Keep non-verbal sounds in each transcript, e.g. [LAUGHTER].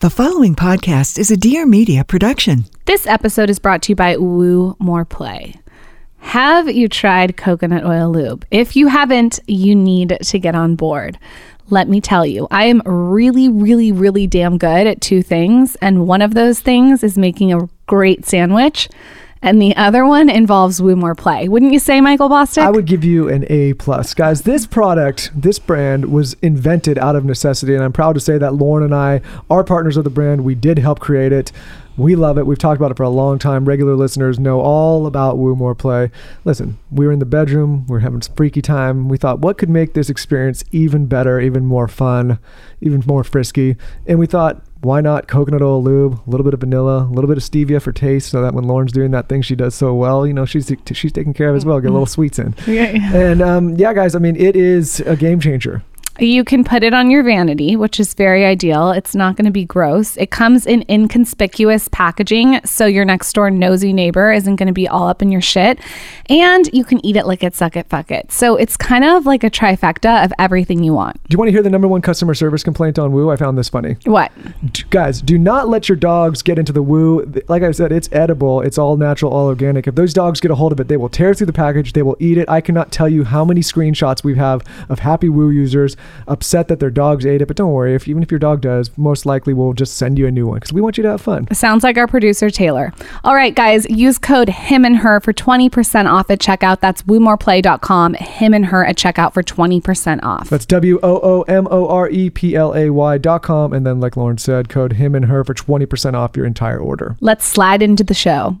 The following podcast is a Dear Media production. This episode is brought to you by Woo More Play. Have you tried coconut oil lube? If you haven't, you need to get on board. Let me tell you, I am really, really, really damn good at two things. And one of those things is making a great sandwich and the other one involves Woo More Play. Wouldn't you say, Michael Bosstick? I would give you an A plus, guys. This product, this brand, was invented out of necessity, and I'm proud to say that Lauryn and I are partners of the brand. We did help create it. We love it. We've talked about it for a long time. Regular listeners know all about Woo More Play. Listen, we were in the bedroom. We are having some freaky time. We thought, what could make this experience even better, even more fun, even more frisky? And we thought, why not coconut oil lube, a little bit of vanilla, a little bit of stevia for taste, so that when Lauryn's doing that thing she does so well, you know, she's she's taking care of as well. Get a little sweets in. [LAUGHS] Yeah. And um, yeah, guys, I mean, it is a game changer. You can put it on your vanity, which is very ideal. It's not going to be gross. It comes in inconspicuous packaging, so your next door nosy neighbor isn't going to be all up in your shit. And you can eat it like it, suck it, fuck it. So it's kind of like a trifecta of everything you want. Do you want to hear the number one customer service complaint on Woo? I found this funny. What? D- guys, do not let your dogs get into the Woo. Like I said, it's edible. It's all natural, all organic. If those dogs get a hold of it, they will tear through the package. They will eat it. I cannot tell you how many screenshots we have of happy Woo users upset that their dogs ate it. But don't worry, if even if your dog does, most likely we'll just send you a new one because we want you to have fun. Sounds like our producer Taylor. All right, guys, use code him and her for 20% off at checkout. That's woomoreplay.com. Him and her at checkout for 20% off. That's W O O M O R E P L A Y.com. And then, like Lauryn said, code him and her for 20% off your entire order. Let's slide into the show.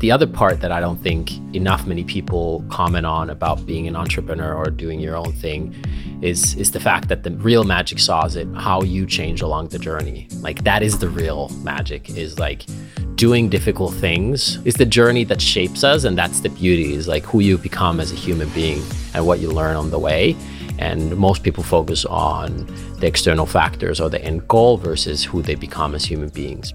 The other part that I don't think enough many people comment on about being an entrepreneur or doing your own thing is is the fact that the real magic sauce it how you change along the journey. Like that is the real magic is like doing difficult things is the journey that shapes us and that's the beauty is like who you become as a human being and what you learn on the way. And most people focus on the external factors or the end goal versus who they become as human beings.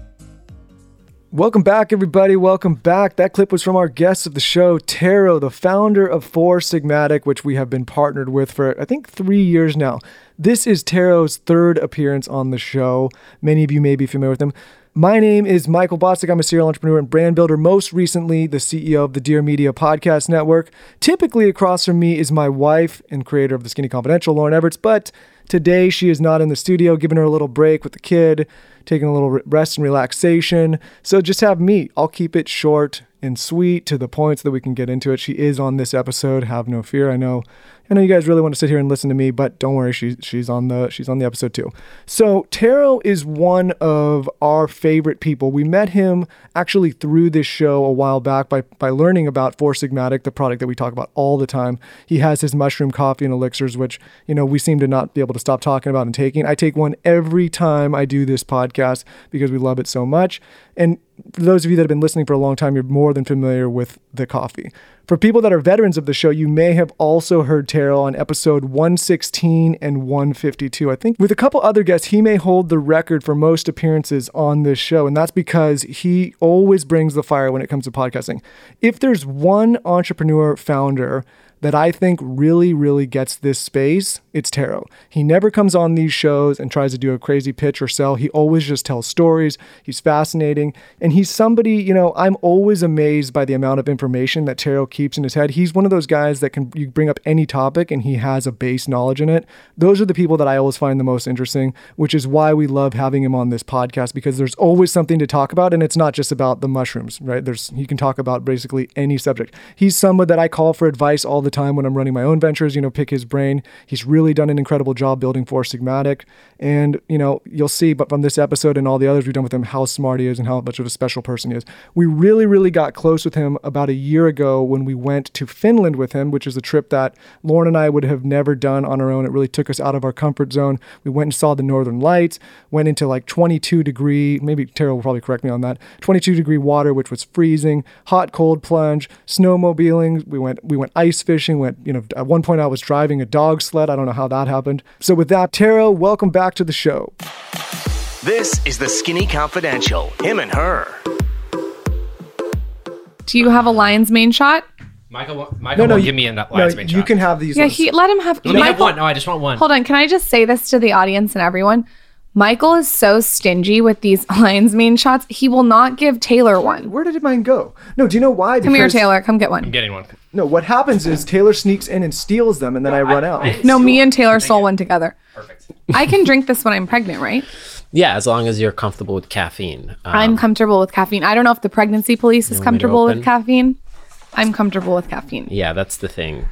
Welcome back, everybody. Welcome back. That clip was from our guest of the show, Tero, the founder of Four Sigmatic, which we have been partnered with for, I think, three years now. This is Tero's third appearance on the show. Many of you may be familiar with him. My name is Michael Bosstick. I'm a serial entrepreneur and brand builder, most recently the CEO of the Dear Media Podcast Network. Typically, across from me is my wife and creator of the Skinny Confidential, Lauryn Evarts, but today she is not in the studio, giving her a little break with the kid taking a little rest and relaxation. So just have me. I'll keep it short and sweet to the point so that we can get into it. She is on this episode. Have no fear. I know I know you guys really want to sit here and listen to me, but don't worry, she's she's on the she's on the episode too. So Tero is one of our favorite people. We met him actually through this show a while back by by learning about Four Sigmatic, the product that we talk about all the time. He has his mushroom coffee and elixirs, which you know we seem to not be able to stop talking about and taking. I take one every time I do this podcast because we love it so much. And for those of you that have been listening for a long time, you're more than familiar with the coffee. For people that are veterans of the show, you may have also heard Tero on episode 116 and 152. I think with a couple other guests, he may hold the record for most appearances on this show. And that's because he always brings the fire when it comes to podcasting. If there's one entrepreneur founder that I think really, really gets this space, it's Tero. He never comes on these shows and tries to do a crazy pitch or sell. He always just tells stories. He's fascinating. And he's somebody, you know, I'm always amazed by the amount of information that Tero keeps in his head. He's one of those guys that can you bring up any topic and he has a base knowledge in it. Those are the people that I always find the most interesting, which is why we love having him on this podcast because there's always something to talk about and it's not just about the mushrooms, right? There's he can talk about basically any subject. He's someone that I call for advice all the time when I'm running my own ventures, you know, pick his brain. He's really done an incredible job building Four Sigmatic. And, you know, you'll see, but from this episode and all the others we've done with him, how smart he is and how much of a special person he is. We really, really got close with him about a year ago when we went to Finland with him, which is a trip that Lauryn and I would have never done on our own. It really took us out of our comfort zone. We went and saw the Northern Lights, went into like 22 degree, maybe Tero will probably correct me on that, 22 degree water, which was freezing, hot, cold plunge, snowmobiling. We went, we went ice fishing fishing. Went, you know, at one point I was driving a dog sled. I don't know how that happened. So with that, Tero, welcome back to the show. This is the Skinny Confidential. Him and her. Do you have a lion's mane shot? Michael, Michael won't give me a no, lion's mane shot. you can have these. Yeah, ones. he let him have. Let me have one. No, I just want one. Hold on, can I just say this to the audience and everyone? Michael is so stingy with these [LAUGHS] lion's mane shots. He will not give Taylor one. Where did mine go? No, do you know why? Come here, Taylor. Come get one. I'm getting one. No, what happens is Taylor sneaks in and steals them, and then I run out. No, me and Taylor stole one together. Perfect. I can drink this when I'm pregnant, right? [LAUGHS] Yeah, as long as you're comfortable with caffeine. Um, I'm comfortable with caffeine. I don't know if the pregnancy police is want me to comfortable with caffeine. I'm comfortable with caffeine. yeah, that's the thing.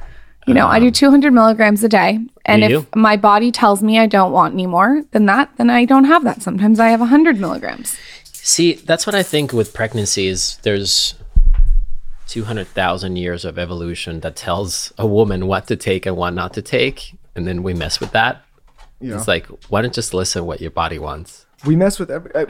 You know, I do 200 milligrams a day. And if you? my body tells me I don't want any more than that, then I don't have that. Sometimes I have 100 milligrams. See, that's what I think with pregnancy is there's 200,000 years of evolution that tells a woman what to take and what not to take. And then we mess with that. It's like, why don't you just listen what your body wants? We mess with every. I,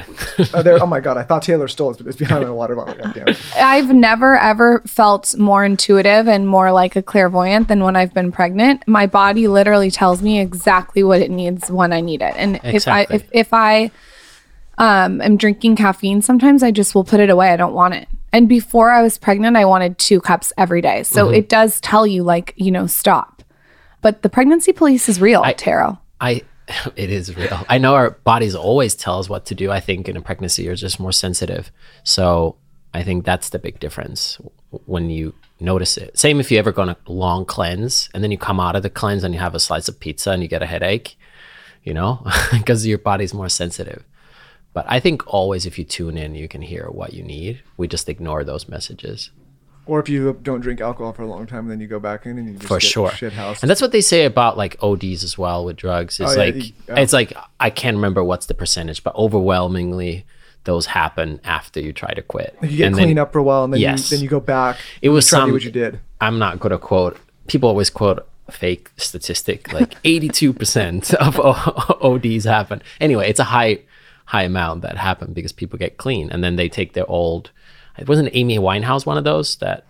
uh, there, oh my god! I thought Taylor stole it, but it's behind my water bottle. Damn it. I've never ever felt more intuitive and more like a clairvoyant than when I've been pregnant. My body literally tells me exactly what it needs when I need it. And Exactly. if I if, if I um am drinking caffeine, sometimes I just will put it away. I don't want it. And before I was pregnant, I wanted two cups every day. So Mm-hmm. it does tell you like, you know, stop. But the pregnancy police is real, Tero. I [LAUGHS] it is real. I know our bodies always tell us what to do. I think in a pregnancy you're just more sensitive. So I think that's the big difference when you notice it. Same if you ever go on a long cleanse and then you come out of the cleanse and you have a slice of pizza and you get a headache, you know, [LAUGHS] because your body's more sensitive. But I think always if you tune in, you can hear what you need. We just ignore those messages. Or if you don't drink alcohol for a long time, then you go back in and you just for get sure shit house. and that's what they say about like ods as well with drugs it's Oh, yeah, like yeah. it's like i can't remember what's the percentage but overwhelmingly those happen after you try to quit you get And clean then- up for a while, and then Yes. you, then you go back. it was you to do some what you did. i'm not going to quote people always quote a fake statistic like [LAUGHS] 82% of O- [LAUGHS] ods happen anyway it's a high high amount that happen because people get clean and then they take their old it wasn't amy winehouse one of those that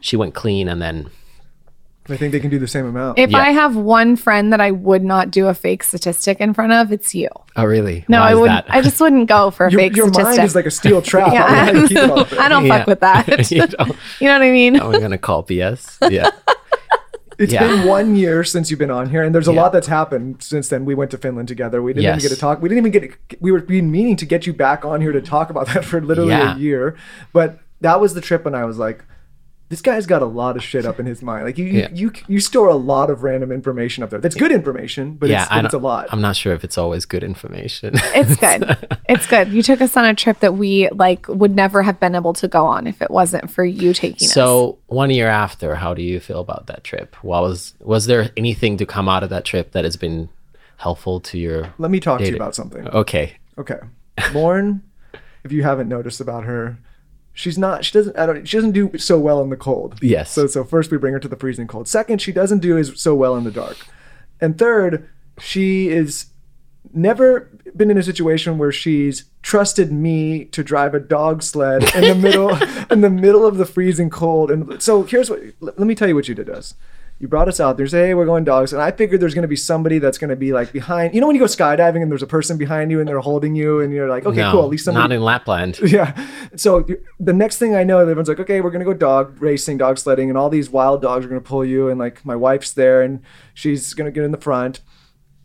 she went clean and then I think they can do the same amount. If Yeah. I have one friend that I would not do a fake statistic in front of, it's you. oh really No, Why I wouldn't. that? I just wouldn't go for a [LAUGHS] your fake your statistic. mind is like a steel [LAUGHS] trap. yeah, [LAUGHS] I don't know how you keep it all I don't Yeah. fuck with that. you know? you know what I mean? Are we gonna call BS? Yeah. It's Yeah. been one year since you've been on here, and there's a Yeah. lot that's happened since then. We went to Finland together. We didn't even get to talk. We didn't even get. We were meaning to get you back on here to talk about that [LAUGHS] for literally Yeah. a year, but that was the trip when I was like, "This guy's got a lot of shit up in his mind. Like you, Yeah. you, you store a lot of random information up there. That's good information, but yeah, it's, it's a lot. I'm not sure if it's always good information. It's [LAUGHS] good. it's good. You took us on a trip that we like would never have been able to go on if it wasn't for you taking us. so one year after, how do you feel about that trip? What was was there anything to come out of that trip that has been helpful to your? Let me talk to you about something. Okay. Okay, Lauryn, if you haven't noticed about her, she's not. She doesn't. I don't. She doesn't do so well in the cold. Yes. So so first we bring her to the freezing cold. Second, she doesn't do as so well in the dark. And third, she is never been in a situation where she's trusted me to drive a dog sled in the middle [LAUGHS] in the middle of the freezing cold. And so here's what. Let me tell you what you did us. You brought us out there, say, hey, we're going dogs. And I figured there's going to be somebody that's going to be like behind. You know, when you go skydiving and there's a person behind you and they're holding you and you're like, okay, no, cool. At least somebody. not in Lapland. [LAUGHS] Yeah. So the next thing I know, everyone's like, okay, we're gonna go dog racing, dog sledding, and all these wild dogs are gonna pull you, and like my wife's there, and she's gonna get in the front.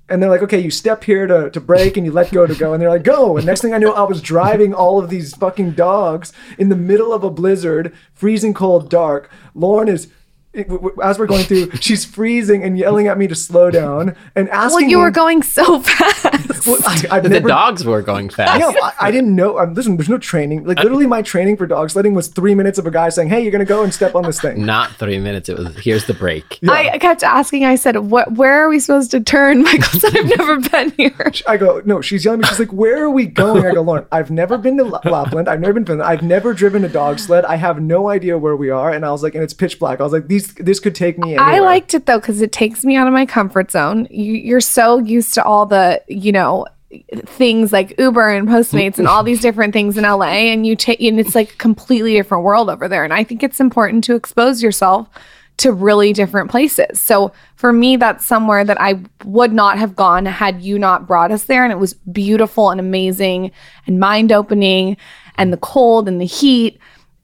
And they're like, okay, you step here to, to brake and you let go to go. And they're like, go. And next thing I know, I was driving all of these fucking dogs in the middle of a blizzard, freezing cold, dark. Lauryn is, it- w- w- as we're going through, she's freezing and yelling at me to slow down and asking well, you me- were going so fast. Well, I, The never- dogs were going fast. yeah, I, I didn't know. Um, listen, there's no training. Like literally, my training for dog sledding was three minutes of a guy saying, "Hey, you're gonna go and step on this thing." Not three minutes. It was here's the brake. I kept asking. I said, "What? Where are we supposed to turn?" Michael [LAUGHS] said, "I've never been here." I go, no. She's yelling at me. She's like, "Where are we going?" I go, "Lauryn, I've never been to Lapland. I've never been to I've never driven a dog sled. I have no idea where we are." And I was like, "And it's pitch black." I was like, "These, this could take me." Anywhere. I liked it though because it takes me out of my comfort zone. You, you're so used to all the, you know, things like Uber and Postmates and all these different things in LA, and you take, and it's like a completely different world over there. And I think it's important to expose yourself to really different places. So for me, that's somewhere that I would not have gone had you not brought us there. And it was beautiful and amazing and mind opening and the cold and the heat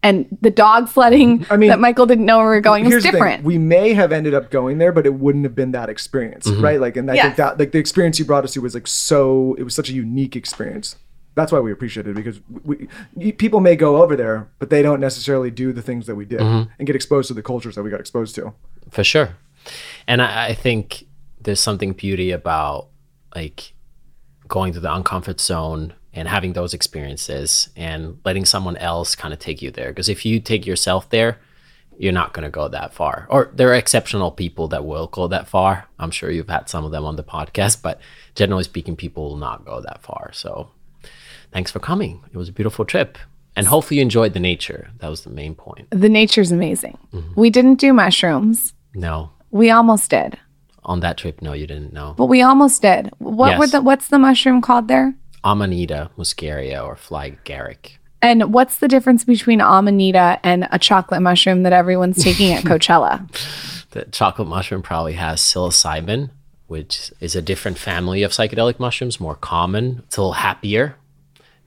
and the dog sledding I mean, that Michael didn't know we were going. It was Here's the thing, different. We may have ended up going there, but it wouldn't have been that experience, mm-hmm. right? Like, and I think that like the experience you brought us to was like so. It was such a unique experience. That's why we appreciate it because we, we people may go over there, but they don't necessarily do the things that we did mm-hmm. and get exposed to the cultures that we got exposed to. for sure and I, I think there's something beauty about like going to the uncomfort zone and having those experiences and letting someone else kind of take you there. Because if you take yourself there you're not going to go that far. Or there are exceptional people that will go that far. I'm sure you've had some of them on the podcast but generally speaking people will not go that far. So thanks for coming. It was a beautiful trip. And hopefully you enjoyed the nature. That was the main point. The nature's amazing. Mm-hmm. We didn't do mushrooms. no. We almost did, on that trip no you didn't know but we almost did. What were the what's the mushroom called there? Amanita muscaria or fly agaric. And what's the difference between amanita and a chocolate mushroom that everyone's taking at [LAUGHS] Coachella? The chocolate mushroom probably has psilocybin, which is a different family of psychedelic mushrooms, more common. It's a little happier.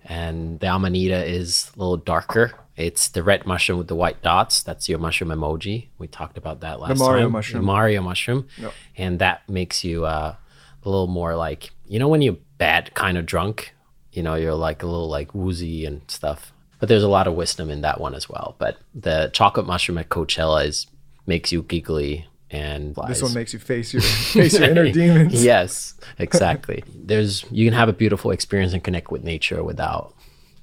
And the amanita is a little darker. It's the red mushroom with the white dots. That's your mushroom emoji. We talked about that last Mario time. mushroom. The Mario mushroom. And that makes you uh, a little more like, you know, when you're bad kind of drunk, you know, you're like a little like woozy and stuff. But there's a lot of wisdom in that one as well. But the chocolate mushroom at Coachella is makes you giggly and This one makes you face your [LAUGHS] face your inner demons. [LAUGHS] yes, exactly. There's you can have a beautiful experience and connect with nature without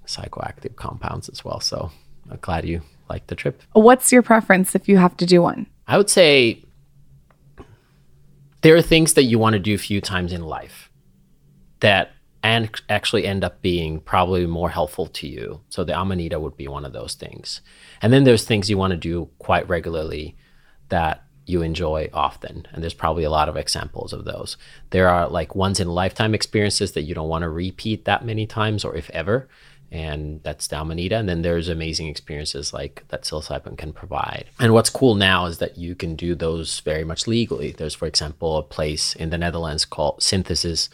psychoactive compounds as well. So I'm glad you liked the trip. What's your preference if you have to do one? I would say there are things that you want to do a few times in life that and actually end up being probably more helpful to you. So the amanita would be one of those things. And then there's things you want to do quite regularly that you enjoy often. And there's probably a lot of examples of those. There are like once in lifetime experiences that you don't want to repeat that many times or if ever. And that's the amanita. And then there's amazing experiences like that psilocybin can provide. And what's cool now is that you can do those very much legally. There's, for example, a place in the Netherlands called Synthesis,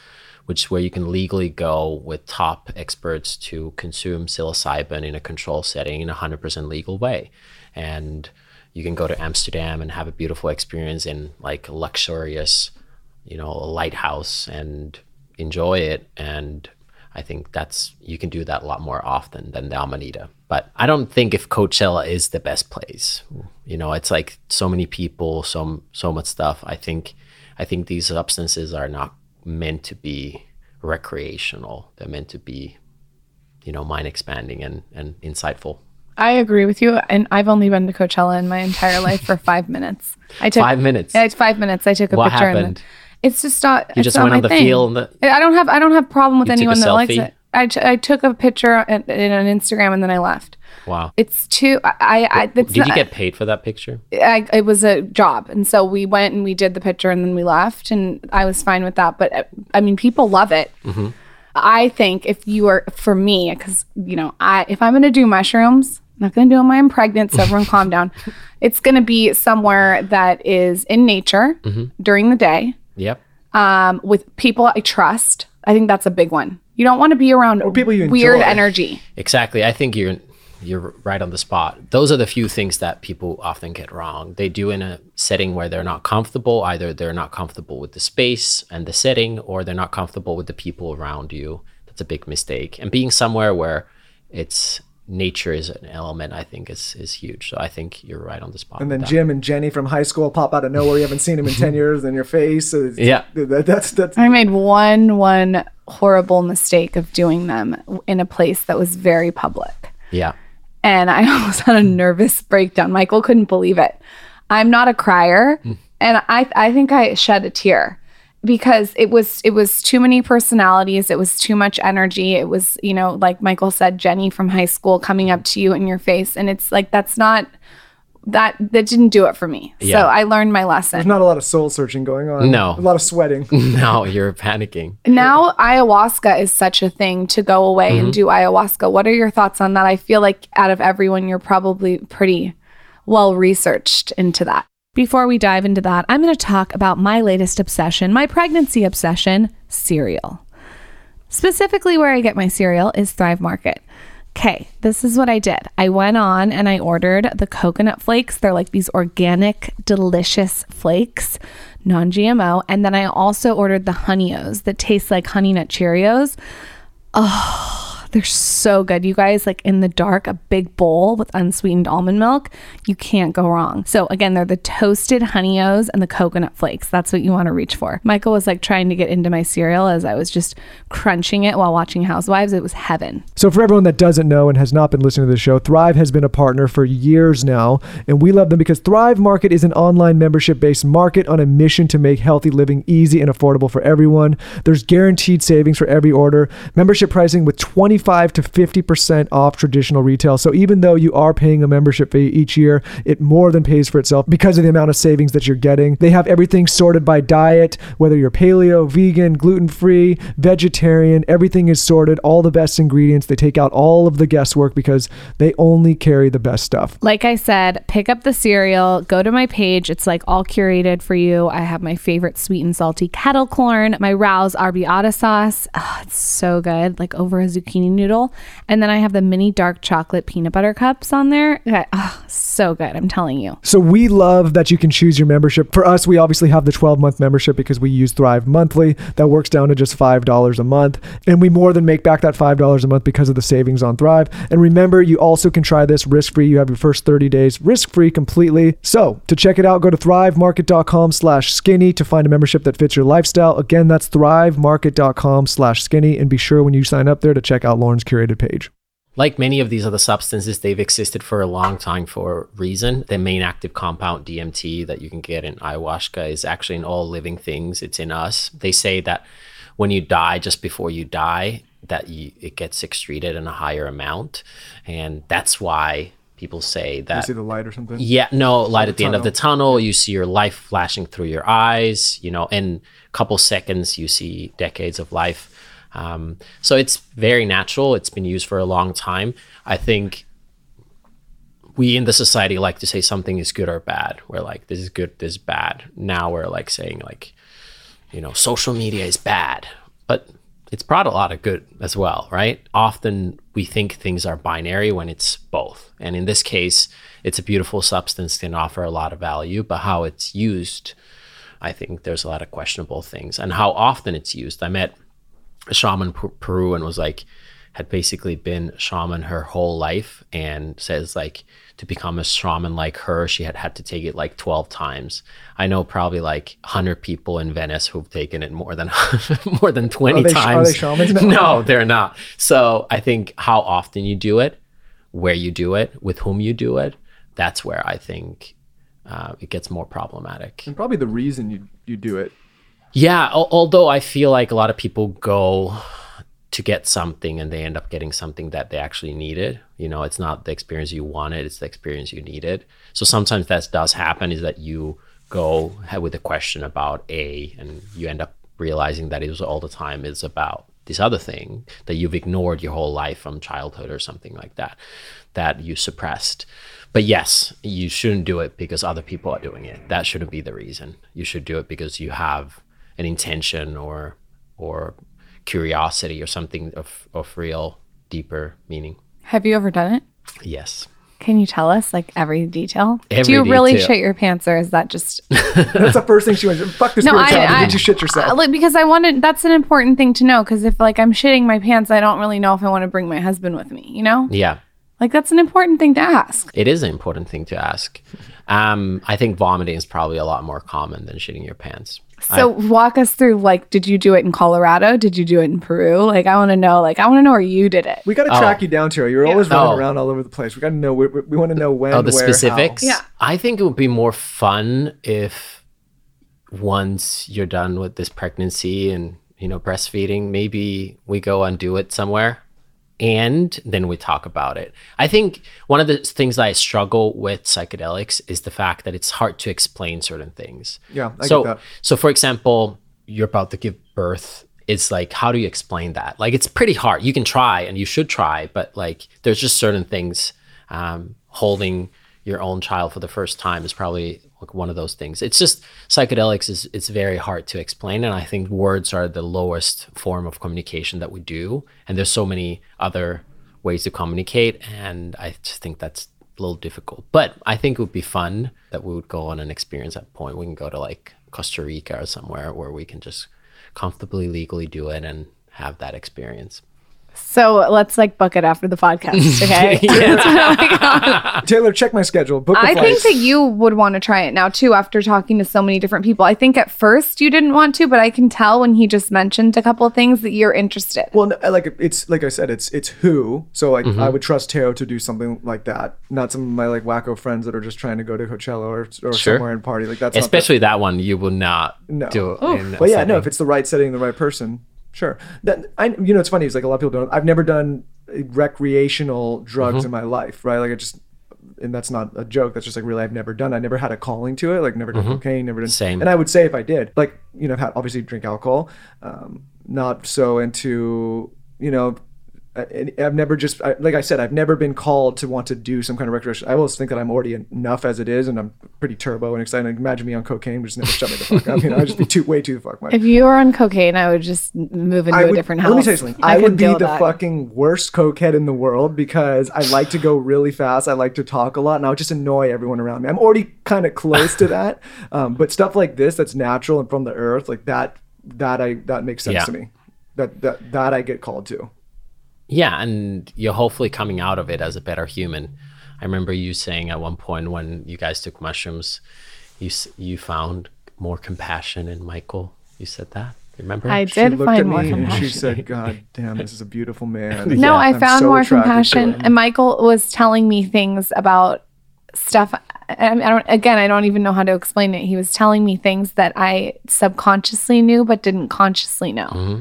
which is where you can legally go with top experts to consume psilocybin in a control setting in a 100% legal way. And you can go to Amsterdam and have a beautiful experience in like luxurious, you know, a lighthouse and enjoy it. And I think that's you can do that a lot more often than the Amanita. But I don't think if Coachella is the best place. You know, it's like so many people, so so much stuff. I think I think these substances are not meant to be recreational. They're meant to be, you know, mind expanding and, and insightful. I agree with you, and I've only been to Coachella in my entire life for five minutes. I took Five minutes. Yeah, it's five minutes. I took a What picture. And happened? then, it's just not. You just not went on the thing. field the- I don't have. I don't have problem with You took a anyone that likes it. I, t- I took a picture in, in an Instagram and then I left. Wow. It's too. I. I. Did you get paid for that picture? I, it was a job, and so we went and we did the picture, and then we left, and I was fine with that. But I mean, people love it. Mm-hmm. I think if you are for me, because you know, I if I'm gonna do mushrooms, I'm not gonna do them when I'm pregnant. So everyone, calm down. [LAUGHS] It's gonna be somewhere that is in nature Mm-hmm. during the day, Yep. um, with people I trust. I think that's a big one. You don't want to be around people you weird enjoy. energy. Exactly. I think you're you're right on the spot. Those are the few things that people often get wrong. They do in a setting where they're not comfortable. Either they're not comfortable with the space and the setting, or they're not comfortable with the people around you. That's a big mistake. And being somewhere where it's nature is an element, I think is is huge. So I think you're right on the spot. And then. Jim and Jenny from high school pop out of nowhere. You haven't seen them in ten [LAUGHS] years in your face. So it's- Yeah. that, that's that's I made one one horrible mistake of doing them in a place that was very public. Yeah. and I [LAUGHS] almost had a nervous breakdown. Michael couldn't believe it. I'm not a crier, mm. and I I think I shed a tear because it was it was too many personalities. It was too much energy. It was you know like Michael said, Jenny from high school coming up to you in your face, and it's like that's not that that didn't do it for me. Yeah. So I learned my lesson there's lesson. not a lot of soul searching going on. No. a lot of sweating. [LAUGHS] No, you're panicking. now ayahuasca is such a thing to go away Mm-hmm. and do ayahuasca. What are your thoughts on that? I feel like out of everyone, you're probably pretty well researched into that. Before we dive into that, I'm going to talk about my latest obsession, my pregnancy obsession cereal. Specifically, where I get my cereal is Thrive Market. Okay, this is what I did. I went on and I ordered the coconut flakes. They're like these organic, delicious flakes, non GMO. And then I also ordered the Honey-O's that taste like Honey Nut Cheerios. Oh, they're so good. You guys, like in the dark, a big bowl with unsweetened almond milk, you can't go wrong. So, again, they're the toasted Honey-O's and the coconut flakes. That's what you want to reach for. Michael was like trying to get into my cereal as I was just crunching it while watching Housewives. It was heaven. So, for everyone that doesn't know and has not been listening to the show, Thrive has been a partner for years now, and we love them because Thrive Market is an online membership based market on a mission to make healthy living easy and affordable for everyone. There's guaranteed savings for every order, membership pricing with 20 25 to 50% off traditional retail. So even though you are paying a membership fee each year, it more than pays for itself because of the amount of savings that you're getting. They have everything sorted by diet, whether you're paleo, vegan, gluten free, vegetarian, everything is sorted, all the best ingredients. They take out all of the guesswork because they only carry the best stuff. Like I said, pick up the cereal, go to my page. It's like all curated for you. I have my favorite sweet and salty kettle corn, my Rao's arrabbiata sauce. Oh, it's so good, like over a zucchini noodle. And then I have the mini dark chocolate peanut butter cups on there. Oh, so good. I'm telling you. So we love that you can choose your membership. For us, we obviously have the 12 month membership because we use Thrive monthly. That works down to just $5 a month. And we more than make back that $5 a month because of the savings on Thrive. And remember, you also can try this risk free. You have your first 30 days risk free completely. So to check it out, go to thrivemarket.com slash skinny to find a membership that fits your lifestyle. Again, that's thrivemarket.com slash skinny. And be sure when you sign up there to check out Lauren's curated page. Like many of these other substances, they've existed for a long time for a reason. The main active compound, DMT, that you can get in ayahuasca is actually in all living things. It's in us. They say that when you die, just before you die, that you, it gets excreted in a higher amount. And that's why people say that. You see the light or something? Yeah, no, light at the tunnel. end of the tunnel. You see your life flashing through your eyes. You know, in a couple seconds, you see decades of life um, so it's very natural. It's been used for a long time. I think we in the society like to say something is good or bad. We're like, this is good, this is bad. Now we're like saying like, you know, social media is bad, but it's brought a lot of good as well, right? Often we think things are binary when it's both. And in this case, it's a beautiful substance can offer a lot of value, but how it's used, I think there's a lot of questionable things. And how often it's used. I met a shaman Peru and was like had basically been shaman her whole life and says like to become a shaman like her she had had to take it like 12 times. I know probably like 100 people in venice who've taken it more than [LAUGHS] more than 20 are they, times are they shamans [LAUGHS] no they're not. So i think how often you do it where you do it with whom you do it that's where i think uh, it gets more problematic. And probably the reason you you do it yeah, although I feel like a lot of people go to get something and they end up getting something that they actually needed. You know, it's not the experience you wanted, it's the experience you needed. So sometimes that does happen is that you go with a question about A and you end up realizing that it was all the time is about this other thing that you've ignored your whole life from childhood or something like that that you suppressed. But yes, you shouldn't do it because other people are doing it. That shouldn't be the reason. You should do it because you have an intention or or curiosity or something of of real deeper meaning. Have you ever done it? Yes. Can you tell us like every detail? Every Do you really shit your pants, or is that just? [LAUGHS] That's the first thing she went. Fuck this No, I- spirituality. I- Did you shit yourself? Uh, like because I wanted. That's an important thing to know. Because if like I'm shitting my pants, I don't really know if I want to bring my husband with me. You know, Yeah. like that's an important thing to ask. It is an important thing to ask. Um, I think vomiting is probably a lot more common than shitting your pants. So walk us through. Like, did you do it in Colorado? Did you do it in Peru? Like, I want to know. Like, I want to know where you did it. we got to Oh. track you down, Tero. You're always running Oh. around all over the place. We got to know. We, we want to know when. Oh, the where, specifics? how. Yeah. I think it would be more fun if once you're done with this pregnancy and, you know, breastfeeding, maybe we go and do it somewhere and then we talk about it. I think one of the things that I struggle with psychedelics is the fact that it's hard to explain certain things. Yeah, I so, get that. so for example, you're about to give birth. It's like, how do you explain that? Like, it's pretty hard. You can try and you should try, but like, there's just certain things um, holding your own child for the first time is probably one of those things. It's just psychedelics is it's very hard to explain, and I think words are the lowest form of communication that we do, and there's so many other ways to communicate, and I just think that's a little difficult. But I think it would be fun that we would go on an experience at point. We can go to like Costa Rica or somewhere where we can just comfortably legally do it and have that experience. So let's like book it after the podcast, [LAUGHS] okay? [LAUGHS] Taylor, check my schedule. Book the I think that you would want to try it now too after talking to so many different people. I think at first you didn't want to, but I can tell when he just mentioned a couple of things that you're interested. Well, no, like it's like I said, it's it's who. So like Mm-hmm. I would trust Tero to do something like that. Not some of my like wacko friends that are just trying to go to Coachella or, or Sure. somewhere and party. Like that's not the- Especially that one, you will not No. do. in a But yeah, no, setting. if it's the right setting, the right person, sure. That I, you know, it's funny. It's like a lot of people don't. I've never done recreational drugs Mm-hmm. in my life, right? Like I just, and that's not a joke. That's just like really, I've never done. I never had a calling to it. Like never done cocaine, never done. Mm-hmm. Same. And I would say if I did, like you know, I've had obviously drink alcohol, um, not so into you know. I- I've never just I, like I said I've never been called to want to do some kind of recreation. I always think that I'm already enough as it is, and I'm pretty turbo and excited. Imagine me on cocaine which just never shut me the fuck up. You know, I'd just be too way too the fuck much. If you were on cocaine, I would just move into I a would, different house. Let me tell you something. I, couldn't would be the that. fucking worst cokehead in the world because I like to go really fast. I like to talk a lot, and I would just annoy everyone around me. I'm already kind of close to that, [LAUGHS] um, but stuff like this that's natural and from the earth, like that, that I that makes sense Yeah. to me. That that that I get called to. Yeah, and you're hopefully coming out of it as a better human. I remember you saying at one point when you guys took mushrooms, you you found more compassion in Michael. You said that. Remember? I She did looked find at more and compassion. she said, "God damn, this is a beautiful man." No, I I'm found so more compassion. And Michael was telling me things about stuff. I, I don't. Again, I don't even know how to explain it. He was telling me things that I subconsciously knew but didn't consciously know. Mm-hmm.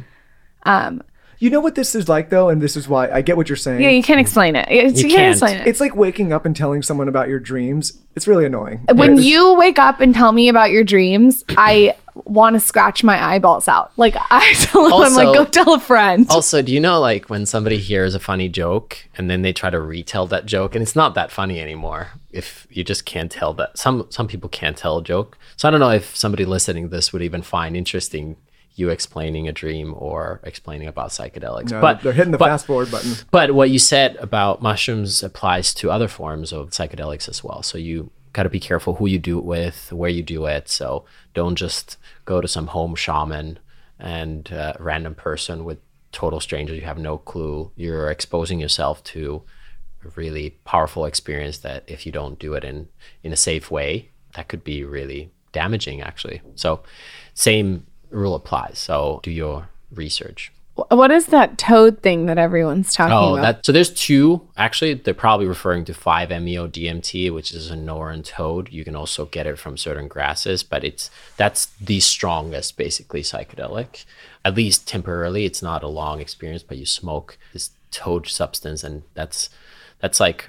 Um, You know what this is like though, and this is why I get what you're saying. yeah, you can't explain it. It's- You You, can't can't. explain it. It's like waking up and telling someone about your dreams. It's really annoying. when It's- you wake up and tell me about your dreams, I want to scratch my eyeballs out. Like [LAUGHS] I tell him, I'm like, go tell a friend. Also, do you know like when somebody hears a funny joke and then they try to retell that joke and it's not that funny anymore if you just can't tell that some some people can't tell a joke. So I don't know if somebody listening to this would even find interesting you explaining a dream or explaining about psychedelics. No, but they're hitting the but- fast forward button. But what you said about mushrooms applies to other forms of psychedelics as well. So you got to be careful who you do it with, where you do it. So don't just go to some home shaman and uh, random person with total strangers. You have no clue. You're exposing yourself to a really powerful experience that if you don't do it in in a safe way, that could be really damaging actually. So same rule applies. So do your research. what is that toad thing that everyone's talking Oh, about? that so there's two. Actually, they're probably referring to 5-MeO DMT, which is a Sonoran toad. You can also get it from certain grasses, but it's that's the strongest, basically psychedelic. At least temporarily, it's not a long experience, but you smoke this toad substance, and that's that's like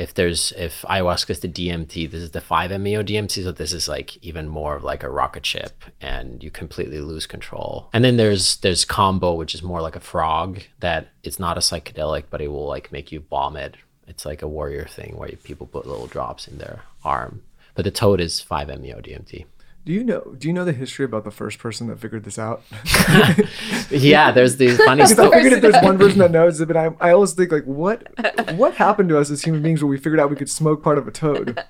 if there's if ayahuasca is the DMT, this is the 5-MeO DMT, so this is like even more of like a rocket ship, and you completely lose control. And then there's there's kambo, which is more like a frog that it's not a psychedelic, but it will like make you vomit. It's like a warrior thing where people put little drops in their arm. But the toad is 5-MeO DMT. Do you know? Do you know the history about the first person that figured this out? [LAUGHS] [LAUGHS] Yeah, there's these funny Because I figured if there's one person that knows it, but I, I always think like, what, [LAUGHS] what happened to us as human beings when we figured out we could smoke part of a toad?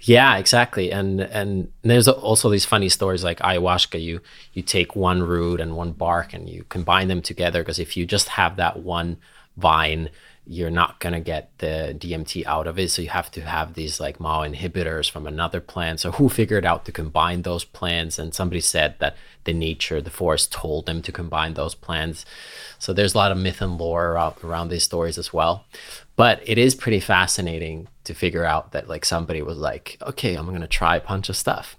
Yeah, exactly. And and there's also these funny stories like ayahuasca. You you take one root and one bark and you combine them together because if you just have that one vine, you're not gonna get the DMT out of it. So you have to have these like MAO inhibitors from another plant. So who figured out to combine those plants? And somebody said that the nature, the forest told them to combine those plants. So there's a lot of myth and lore around, these stories as well. But it is pretty fascinating to figure out that like somebody was like, okay, I'm gonna try a bunch of stuff.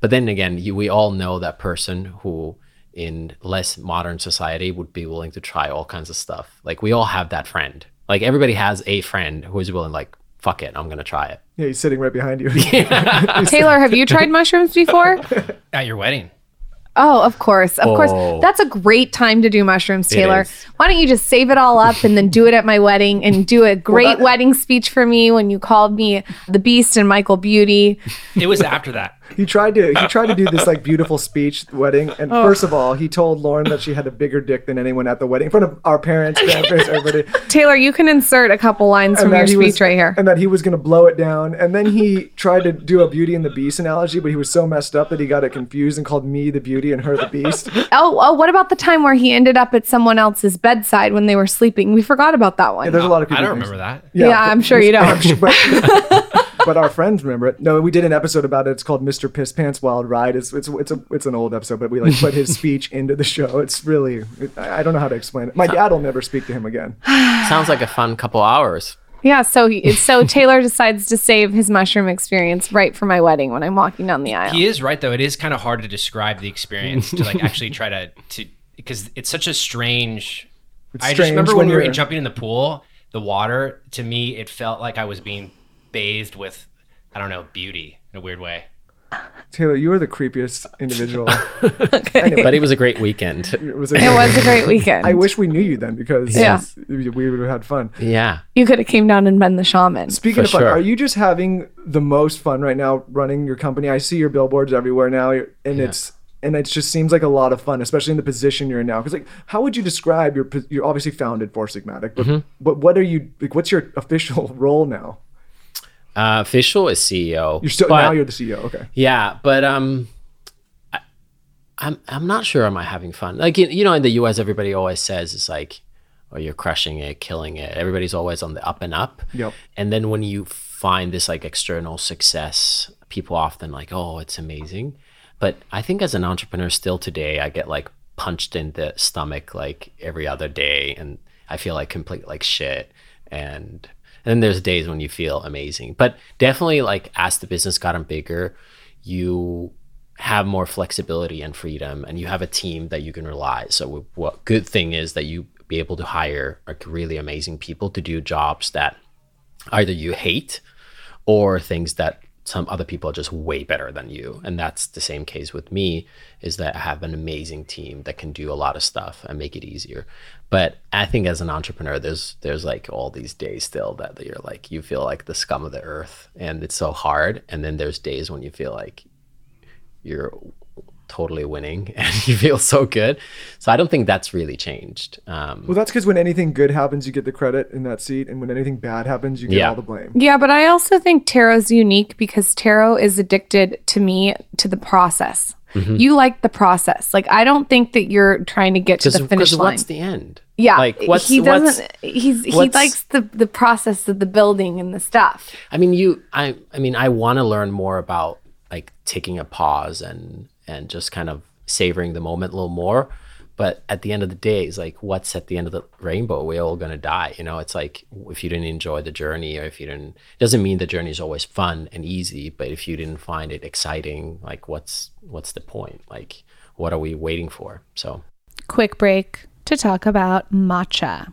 But then again, you, we all know that person who in less modern society would be willing to try all kinds of stuff. Like we all have that friend. Like everybody has a friend who is willing, like, fuck it, I'm gonna try it. Yeah, he's sitting right behind you. [LAUGHS] [LAUGHS] Taylor, have you tried mushrooms before? [LAUGHS] At your wedding. Oh, of course. Of Oh. course. That's a great time to do mushrooms, Taylor. Why don't you just save it all up and then do it at my wedding and do a great that- wedding speech for me when you called me the Beast and Michael Beauty? It was after that. He tried to he tried to do this like beautiful speech wedding, and Oh. first of all, he told Lauryn that she had a bigger dick than anyone at the wedding in front of our parents, grandparents, everybody. [LAUGHS] Taylor, you can insert a couple lines from your speech was, right here. And that he was going to blow it down. And then he tried to do a Beauty and the Beast analogy, but he was so messed up that he got it confused and called me the Beauty and her the Beast. [LAUGHS] Oh, oh, what about the time where he ended up at someone else's bedside when they were sleeping? We forgot about that one. Yeah, there's a lot of I don't think- remember that. Yeah, [LAUGHS] I'm sure you don't. I'm sure- but, but our friends remember it. No, we did an episode about it. It's called Mr. Piss Pants Wild Ride. It's it's it's a it's an old episode, but we like put his [LAUGHS] speech into the show. It's really it, I I don't know how to explain it. My dad will never speak to him again. [SIGHS] Sounds like a fun couple hours. Yeah, so he, so Taylor decides to save his mushroom experience right for my wedding when I'm walking down the aisle. He is right though. It is kind of hard to describe the experience to like actually try to to because it's such a strange. It's I just remember when when we were jumping in the pool, the water to me it felt like I was being bathed with I don't know beauty in a weird way. Taylor, you are the creepiest individual. [LAUGHS] But it was a great weekend. It was, it was a great weekend. I wish we knew you then because Yeah. we would have had fun. Yeah. you could have came down and been the shaman. Speaking For of fun, sure. are you just having the most fun right now running your company? I see your billboards everywhere now, and it's and it just seems like a lot of fun, especially in the position you're in now. Because like, how would you describe your? You're obviously founded Four Sigmatic, but Mm-hmm. but what are you like? What's your official [LAUGHS] role now? Uh, official is CEO. You're still but- now you're the CEO. Okay. Yeah, but um, I, I'm I'm not sure. Am I having fun? Like you, you know, in the U.S., everybody always says it's like, "Oh, you're crushing it, killing it." Everybody's always on the up and up. Yep. And then when you find this like external success, people often like, "Oh, it's amazing." But I think as an entrepreneur, still today, I get like punched in the stomach like every other day, and I feel like complete like shit. And and there's days when you feel amazing. But definitely, like as the business gotten bigger, you have more flexibility and freedom, and you have a team that you can rely. So what good thing is that you be able to hire like really amazing people to do jobs that either you hate or things that some other people are just way better than you. And that's the same case with me is that i have an amazing team that can do a lot of stuff and make it easier. But i think as an entrepreneur there's there's like all these days still that you're like you feel like the scum of the earth and it's so hard. And then there's days when you feel like you're totally winning [LAUGHS] and you feel so good so i don't think that's really changed um, Well, that's because when anything good happens, you get the credit in that seat, and when anything bad happens, you get Yeah. all the blame. Yeah, but I also think Tero's unique because Tero is addicted to me to the process. Mm-hmm. You like the process. Like I don't think that you're trying to get to the finish because line. what's the end yeah, like what's he doesn't. He's he what's- likes the the process of the building and the stuff. I mean, you. I. I mean, I want to learn more about like taking a pause and and just kind of savoring the moment a little more. But at the end of the day, it's like, what's at the end of the rainbow? We're all gonna die. You know, it's like if you didn't enjoy the journey, or if you didn't, it doesn't mean the journey is always fun and easy. But if you didn't find it exciting, like, what's what's the point? Like, what are we waiting for? So, quick break to talk about matcha.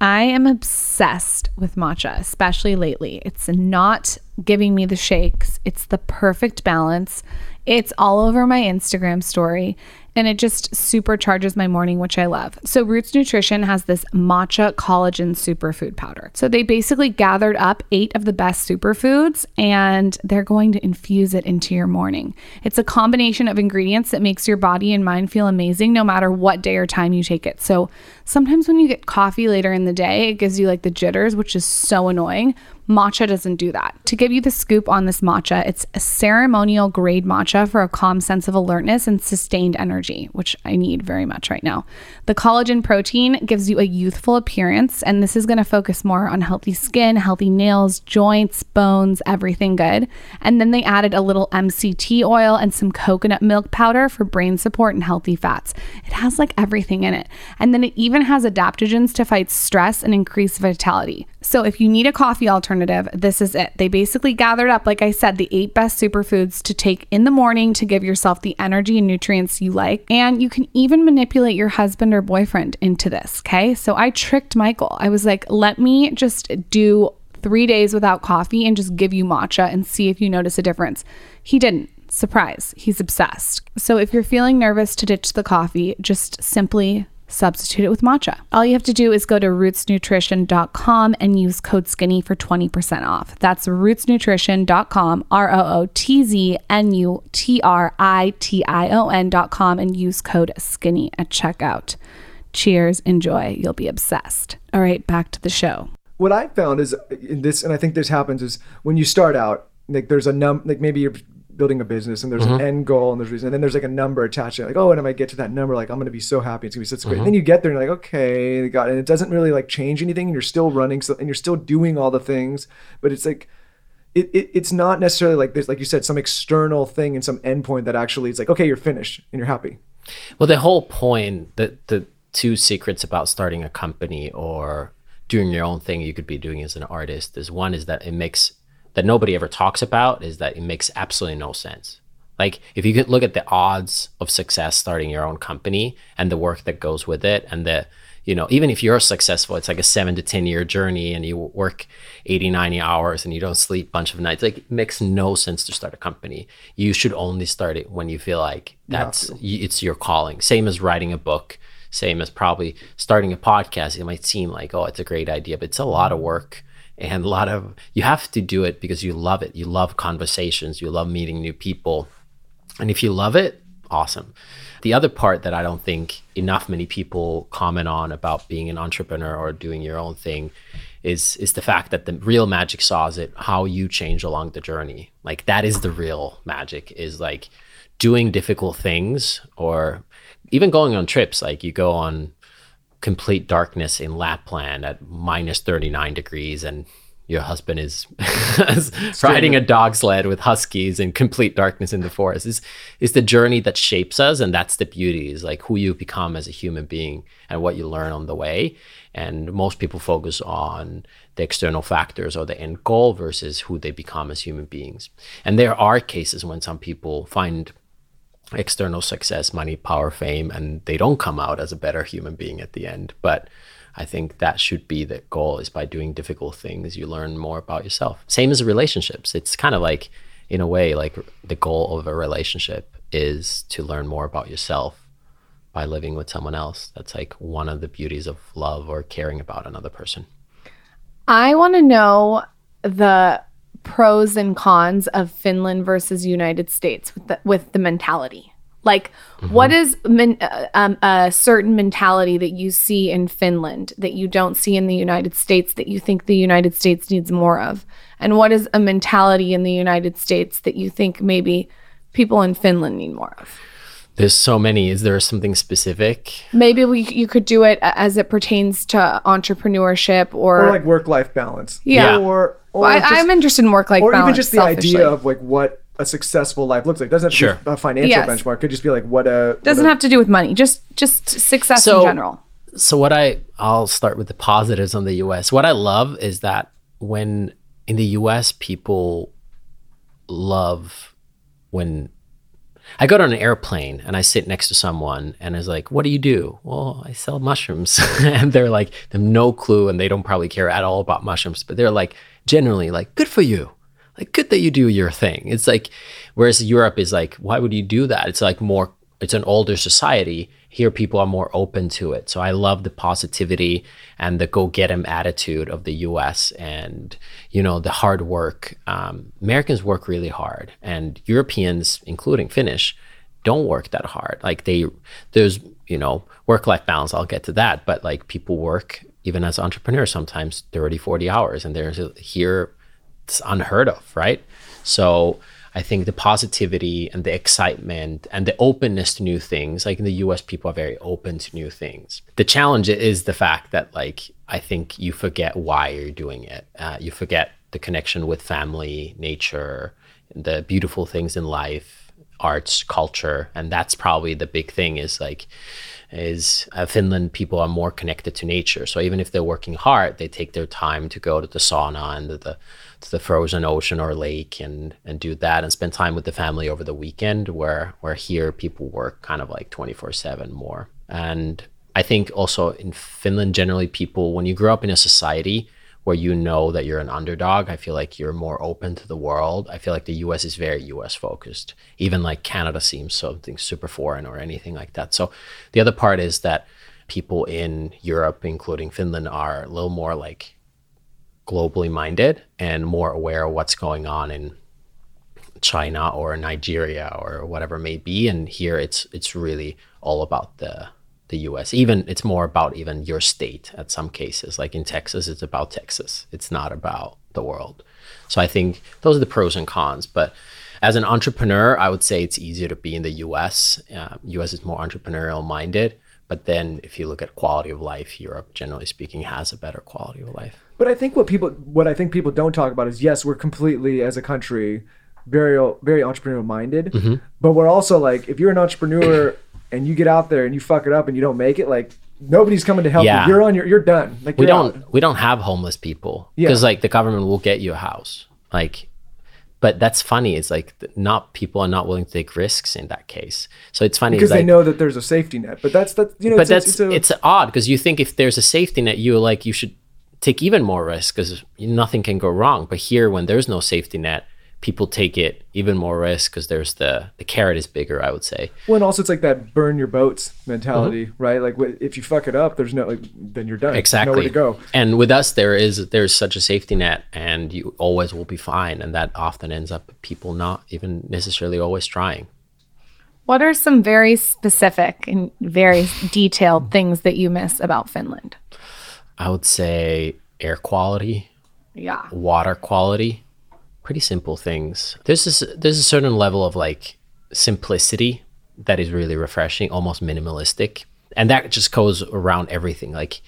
I am obsessed with matcha, especially lately. It's not giving me the shakes, it's the perfect balance. It's all over my Instagram story and it just supercharges my morning, which I love. So, Rootz Nutrition has this matcha collagen superfood powder. So, they basically gathered up eight of the best superfoods and they're going to infuse it into your morning. It's a combination of ingredients that makes your body and mind feel amazing no matter what day or time you take it. So, sometimes when you get coffee later in the day, it gives you like the jitters, which is so annoying. Matcha doesn't do that. To give you the scoop on this matcha, it's a ceremonial grade matcha for a calm sense of alertness and sustained energy, which I need very much right now. The collagen protein gives you a youthful appearance, and this is going to focus more on healthy skin, healthy nails, joints, bones, everything good. And then they added a little MCT oil and some coconut milk powder for brain support and healthy fats. It has like everything in it. And then it even has adaptogens to fight stress and increase vitality. So if you need a coffee alternative, this is it. They basically gathered up, like I said, the eight best superfoods to take in the morning to give yourself the energy and nutrients you like. And you can even manipulate your husband or boyfriend into this. Okay. So I tricked Michael. I was like, let me just do three days without coffee and just give you matcha and see if you notice a difference. He didn't. Surprise, he's obsessed. So if you're feeling nervous to ditch the coffee, just simply substitute it with matcha. All you have to do is go to rootznutrition.com and use code skinny for 20% off. That's rootznutrition.com, R O O T Z N U T R I T I O N.com, and use code skinny at checkout. Cheers, enjoy, you'll be obsessed. All right, back to the show. What I found is in this, and I think this happens is when you start out, like there's a num, like maybe you're building a business and there's an mm-hmm. end goal and there's reason, and then there's like a number attached to it. Like, oh, and if I get to that number, like I'm gonna be so happy, it's gonna be such great. And then you get there and you're like, okay, got it. And it doesn't really like change anything, and you're still running, so and you're still doing all the things, but it's like. It, it, it's not necessarily like there's like you said some external thing and some endpoint that actually it's like okay you're finished and you're happy Well, the whole point, that the two secrets about starting a company or doing your own thing you could be doing as an artist is one is that it makes that nobody ever talks about is that it makes absolutely no sense. Like if you could look at the odds of success starting your own company and the work that goes with it and the you know even if you're successful it's like a 7 to 10 year journey and you work 80 90 hours and you don't sleep a bunch of nights like it makes no sense to start a company. You should only start it when you feel like that's it's your calling. Same as writing a book. Same as probably starting a podcast. It might seem like oh it's a great idea but it's a lot of work and a lot of you have to do it because you love it. You love conversations. You love meeting new people. And if you love it awesome. The other part that i don't think enough many people comment on about being an entrepreneur or doing your own thing is is the fact that the real magic sauce it how you change along the journey. Like that is the real magic is like doing difficult things or even going on trips. Like you go on complete darkness in Lapland at minus 39 degrees and your husband is [LAUGHS] riding a dog sled with huskies in complete darkness in the forest. Is is the journey that shapes us and that's the beauty is like who you become as a human being and what you learn on the way. And most people focus on the external factors or the end goal versus who they become as human beings. And there are cases when some people find external success, money, power, fame, and they don't come out as a better human being at the end. But I think that should be the goal is by doing difficult things, you learn more about yourself. Same as relationships. It's kind of like, in a way, like the goal of a relationship is to learn more about yourself by living with someone else. That's like one of the beauties of love or caring about another person. I want to know the pros and cons of Finland versus United States with the, with the mentality. Like, what is men, uh, um, a certain mentality that you see in Finland that you don't see in the United States that you think the United States needs more of? And what is a mentality in the United States that you think maybe people in Finland need more of? There's so many. Is there something specific? Maybe we, you could do it as it pertains to entrepreneurship or, or like work life balance Yeah. or or Well, I, just- I'm interested in work life or balance. even just the selfishly. idea of like what a successful life looks like. Doesn't have to Sure. be a financial Yes. benchmark. Could just be like what a doesn't what a, have to do with money, just just success So- in general. so what I I'll start with the positives on the US. What I love is that when in the US people love when I go on an airplane and I sit next to someone and is like, "What do you do?" Well, I sell mushrooms, [LAUGHS] and they're like, they have no clue and they don't probably care at all about mushrooms, but they're like, generally like, "Good for you." Like, good that you do your thing. It's like, whereas Europe is like, why would you do that? It's like more, it's an older society. Here, people are more open to it. So I love the positivity and the go get 'em attitude of the US and, you know, the hard work. Um, Americans work really hard, and Europeans, including Finnish, don't work that hard. Like they, there's, you know, work life balance. I'll get to that. But like people work, even as entrepreneurs, sometimes 30, 40 hours. And there's here, it's unheard of, right? So I think the positivity and the excitement and the openness to new things, like in the US, people are very open to new things. The challenge is the fact that, like, I think you forget why you're doing it. Uh, you forget the connection with family, nature, the beautiful things in life, arts, culture, and that's probably the big thing. Is like, is uh, Finland people are more connected to nature. So even if they're working hard, they take their time to go to the sauna and the to the frozen ocean or lake and and do that and spend time with the family over the weekend. Where where here people work kind of like twenty four seven more. And I think also in Finland, generally people when you grow up in a society where you know that you're an underdog. I feel like you're more open to the world. I feel like the US is very US focused. Even like Canada seems something super foreign or anything like that. So the other part is that people in Europe, including Finland, are a little more like globally minded and more aware of what's going on in China or Nigeria or whatever it may be. And here it's it's really all about the the US. Even it's more about even your state at some cases. Like in Texas, it's about Texas. It's not about the world. So I think those are the pros and cons. But as an entrepreneur, I would say it's easier to be in the US. Uh, US is more entrepreneurial minded. But then if you look at quality of life, Europe, generally speaking, has a better quality of life. But I think what people what I think people don't talk about is yes, we're completely as a country very very entrepreneurial minded, Mm-hmm. but we're also like if you're an entrepreneur and you get out there and you fuck it up and you don't make it, like nobody's coming to help Yeah. you. You're on your you're done. Like we don't out. we don't have homeless people Yeah. because like the government will get you a house like but that's funny it's like not people are not willing to take risks in that case so it's funny because like, they know that there's a safety net. But that's that you know. but it's, that's it's, it's, a, odd because you think if there's a safety net you like you should take even more risk because nothing can go wrong but here when there's no safety net people take it even more risk because there's the the carrot is bigger i would say well, and also it's like that burn your boats mentality, Mm-hmm. right? Like if you fuck it up, there's no like then you're done. exactly Nowhere to go. and with us there is there's such a safety net and you always will be fine and that often ends up people not even necessarily always trying What are some very specific and very detailed things that you miss about Finland? I would say air quality Yeah. water quality pretty simple things. There's this there's a certain level of like simplicity that is really refreshing almost minimalistic. And that just goes around everything. Like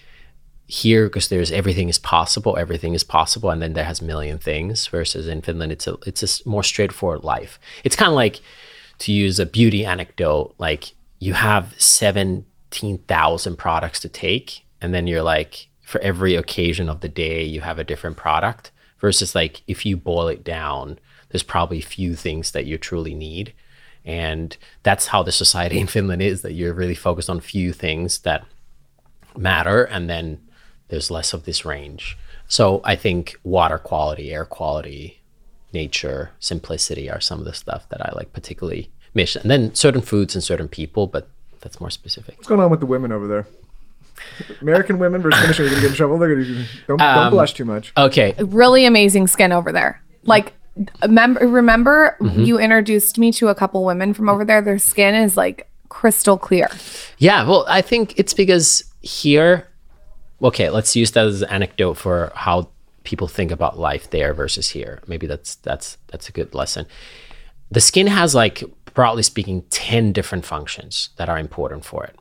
here because there's everything is possible everything is possible and then there has a million things versus in finland it's a it's a more straightforward life. It's kind of like to use a beauty anecdote like you have 17,000 products to take and then you're like for every occasion of the day you have a different product versus like if you boil it down there's probably few things that you truly need. And that's how the society [LAUGHS] in Finland is that you're really focused on few things that matter and then there's less of this range. So i think water quality air quality nature simplicity are some of the stuff that i like particularly miss. And then certain foods and certain people but that's more specific. What's going on with the women over there? American women versus Finnish women are gonna get in trouble. They're gonna don't, Um, don't blush too much. okay Really amazing skin over there. Like, remember, remember Mm-hmm. you introduced me to a couple women from over there. Their skin is like crystal clear. Yeah, well, I think it's because here, okay, let's use that as an anecdote for how people think about life there versus here. Maybe that's that's that's a good lesson. The skin has like broadly speaking 10 different functions that are important for it.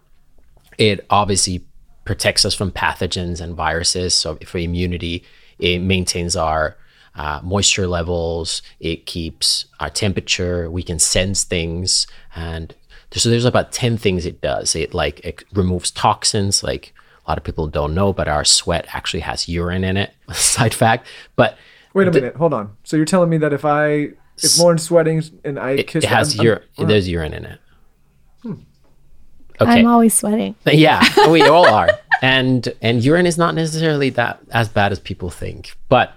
It obviously protects us from pathogens and viruses. So for immunity, it maintains our uh, moisture levels. It keeps our temperature. We can sense things, and so there's about ten things it does. It like it removes toxins. Like a lot of people don't know, but our sweat actually has urine in it. [LAUGHS] Side fact, but Wait a minute, hold on. So you're telling me that if I if Lauryn's sweating and I it, kiss it has urine. There's urine in it. Okay. I'm always sweating. [LAUGHS] yeah, we all are. And and urine is not necessarily that as bad as people think. But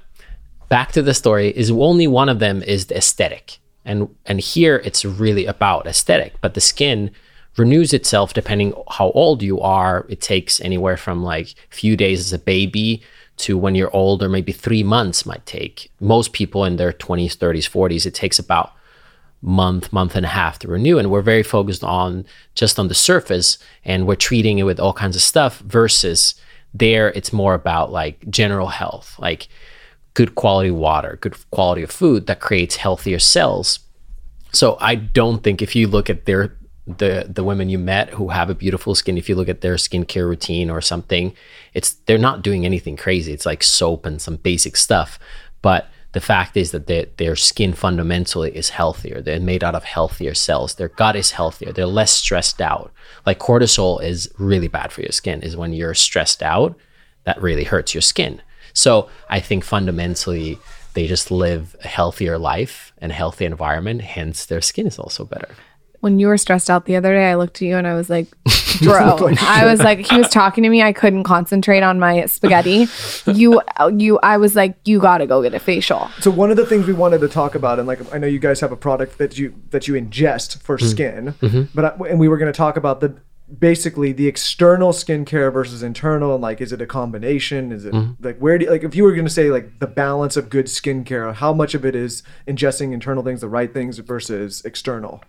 back to the story is only one of them is the aesthetic. And and here it's really about aesthetic, but the skin renews itself depending how old you are. It takes anywhere from like few days as a baby to when you're older, maybe 3 months might take. Most people in their 20s, 30s, 40s it takes about month, month and a half to renew. And we're very focused on just on the surface and we're treating it with all kinds of stuff versus there it's more about like general health, like good quality water, good quality of food that creates healthier cells. So I don't think if you look at their the the women you met who have a beautiful skin, if you look at their skincare routine or something, it's they're not doing anything crazy. It's like soap and some basic stuff. But the fact is that their their skin fundamentally is healthier. They're made out of healthier cells. Their gut is healthier. They're less stressed out. Like cortisol is really bad for your skin. Is when you're stressed out, that really hurts your skin. So I think fundamentally they just live a healthier life and a healthy environment. Hence, their skin is also better. When you were stressed out the other day, I looked at you and I was like, [LAUGHS] bro. I was like, he was talking to me. I couldn't concentrate on my spaghetti. You, you, I was like, you got to go get a facial. So one of the things we wanted to talk about, and like I know you guys have a product that you that you ingest for mm-hmm. skin, mm-hmm. but I, and we were going to talk about the basically the external skincare versus internal, and like is it a combination? Is it mm-hmm. like where do you, like if you were going to say like the balance of good skincare, how much of it is ingesting internal things, the right things versus external?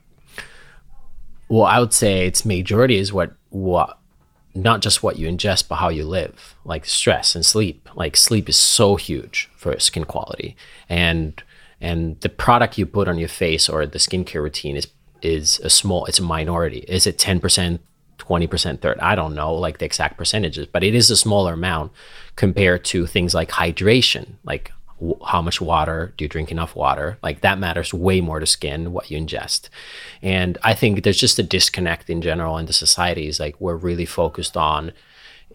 Well, I would say its majority is what what not just what you ingest, but how you live, like stress and sleep. Like sleep is so huge for skin quality, and and the product you put on your face or the skincare routine is is a small. It's a minority. Is it ten percent? 20% third i don't know like the exact percentages but it is a smaller amount compared to things like hydration like how much water do you drink enough water? Like that matters way more to skin what you ingest. And i think there's just a disconnect in general in the societies like we're really focused on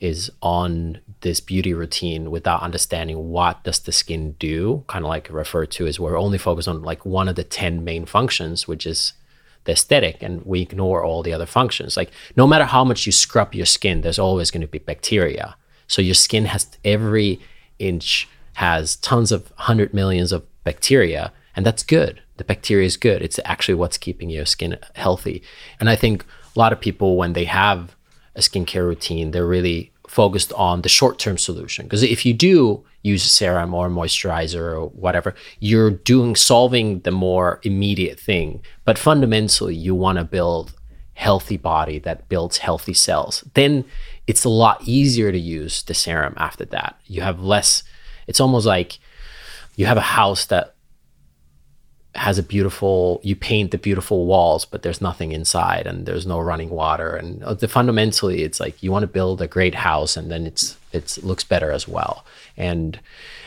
is on this beauty routine without understanding what does the skin do kind of like referred to as we're only focused on like one of the 10 main functions which is the aesthetic and we ignore all the other functions. Like no matter how much you scrub your skin there's always going to be bacteria. So your skin has every inch has tons of hundred millions of bacteria and that's good. The bacteria is good. It's actually what's keeping your skin healthy. And i think a lot of people when they have a skincare routine they're really focused on the short-term solution. Because if you do use serum or a moisturizer or whatever you're doing solving the more immediate thing. But fundamentally you want to build healthy body that builds healthy cells. Then it's a lot easier to use the serum after that. You have less it's almost like you have a house that has a beautiful you paint the beautiful walls but there's nothing inside and there's no running water. And uh, the fundamentally it's like you want to build a great house and then it's it's looks better as well. And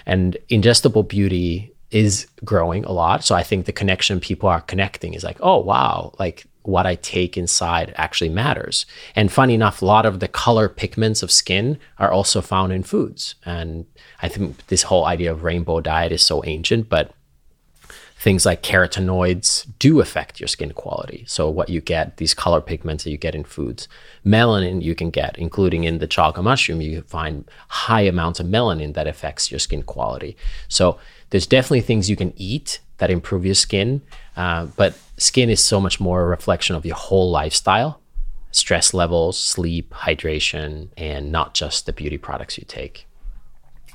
and ingestible beauty is growing a lot. So i think the connection people are connecting is like oh wow like what i take inside actually matters. And funny enough a lot of the color pigments of skin are also found in foods. And i think this whole idea of rainbow diet is so ancient but things like carotenoids do affect your skin quality. So what you get, these color pigments that you get in foods, melanin you can get, including in the chaga mushroom, you find high amounts of melanin that affects your skin quality. So there's definitely things you can eat that improve your skin, uh, but skin is so much more a reflection of your whole lifestyle, stress levels, sleep, hydration, and not just the beauty products you take.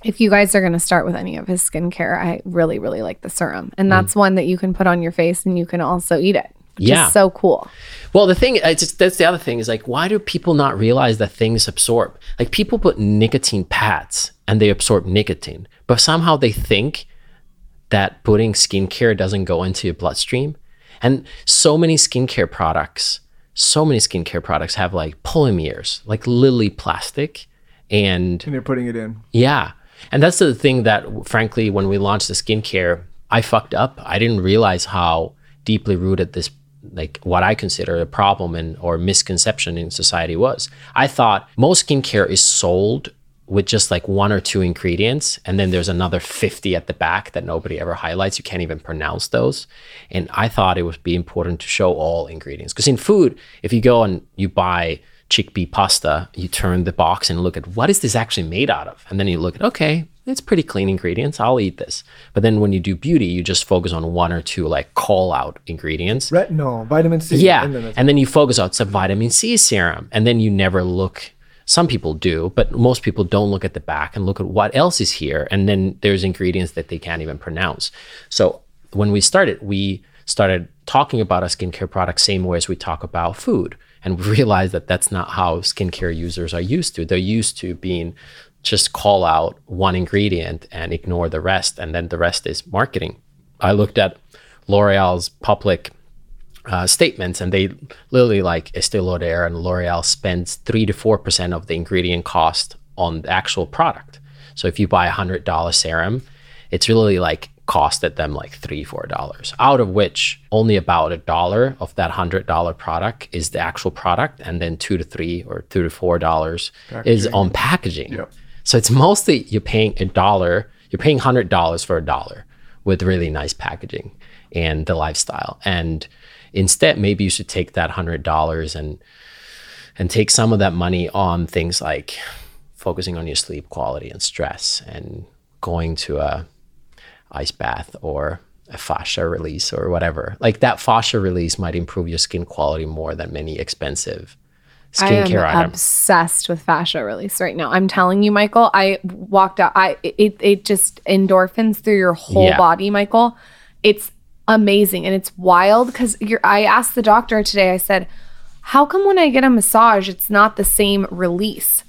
If you guys are going to start with any of his skincare, I really, really like the serum. Mm. And that's one that you can put on your face and you can also eat it, which Yeah. is so cool. Well, the thing, it's just, that's the other thing is like, why do people not realize that things absorb? Like, people put nicotine pads and they absorb nicotine, but somehow they think that putting skincare doesn't go into your bloodstream. And so many skincare products, so many skincare products have like polymers, like lily plastic. And And you're putting it in. yeah. And that's the thing that, frankly, when we launched the skincare, I fucked up. I didn't realize how deeply rooted this, like what I consider a problem and or misconception in society was. I thought most skincare is sold with just like one or two ingredients, and then there's another 50 at the back that nobody ever highlights. You can't even pronounce those. And I thought it would be important to show all ingredients. Because in food, if you go and you buy chickpea pasta, you turn the box and look at what is this actually made out of? And then you look at, okay, it's pretty clean ingredients. I'll eat this. But then when you do beauty, you just focus on one or two like call out ingredients. Retinol, vitamin C. Yeah. And And then then, you focus on some vitamin C serum. And then you never look. Some people do, but most people don't look at the back and look at what else is here. And then there's ingredients that they can't even pronounce. So when we started, we started talking about our skincare products same way as we talk about food. And [LAUGHS] we realized that that's not how skincare users are used to. They're used to being just call out one ingredient and ignore the rest. And then the rest is marketing. I looked at L'Oreal's public uh, statements, and they literally like Estee Lauder and L'Oreal spends three to four percent of the ingredient cost on the actual product. So if you buy a hundred dollar serum, it's really like costed them like three four dollars. Out of which only about a dollar of that hundred dollar product is the actual product, and then two to three or two to four dollars is on packaging. Yep. So it's mostly you're paying a dollar, you're paying hundred dollars for a dollar with really nice packaging and the lifestyle. And instead, maybe you should take that hundred dollars and and take some of that money on things like focusing on your sleep quality and stress and going to a ice bath or a fascia release or whatever. Like that fascia release might improve your skin quality more than many expensive skincare I am items. obsessed with fascia release right now. I'm telling you, Michael. I walked out. I it it just endorphins through your whole Yeah. body, Michael. It's amazing and it's wild because you're. I asked the doctor today. I said, "How come when I get a massage, it's not the same release?"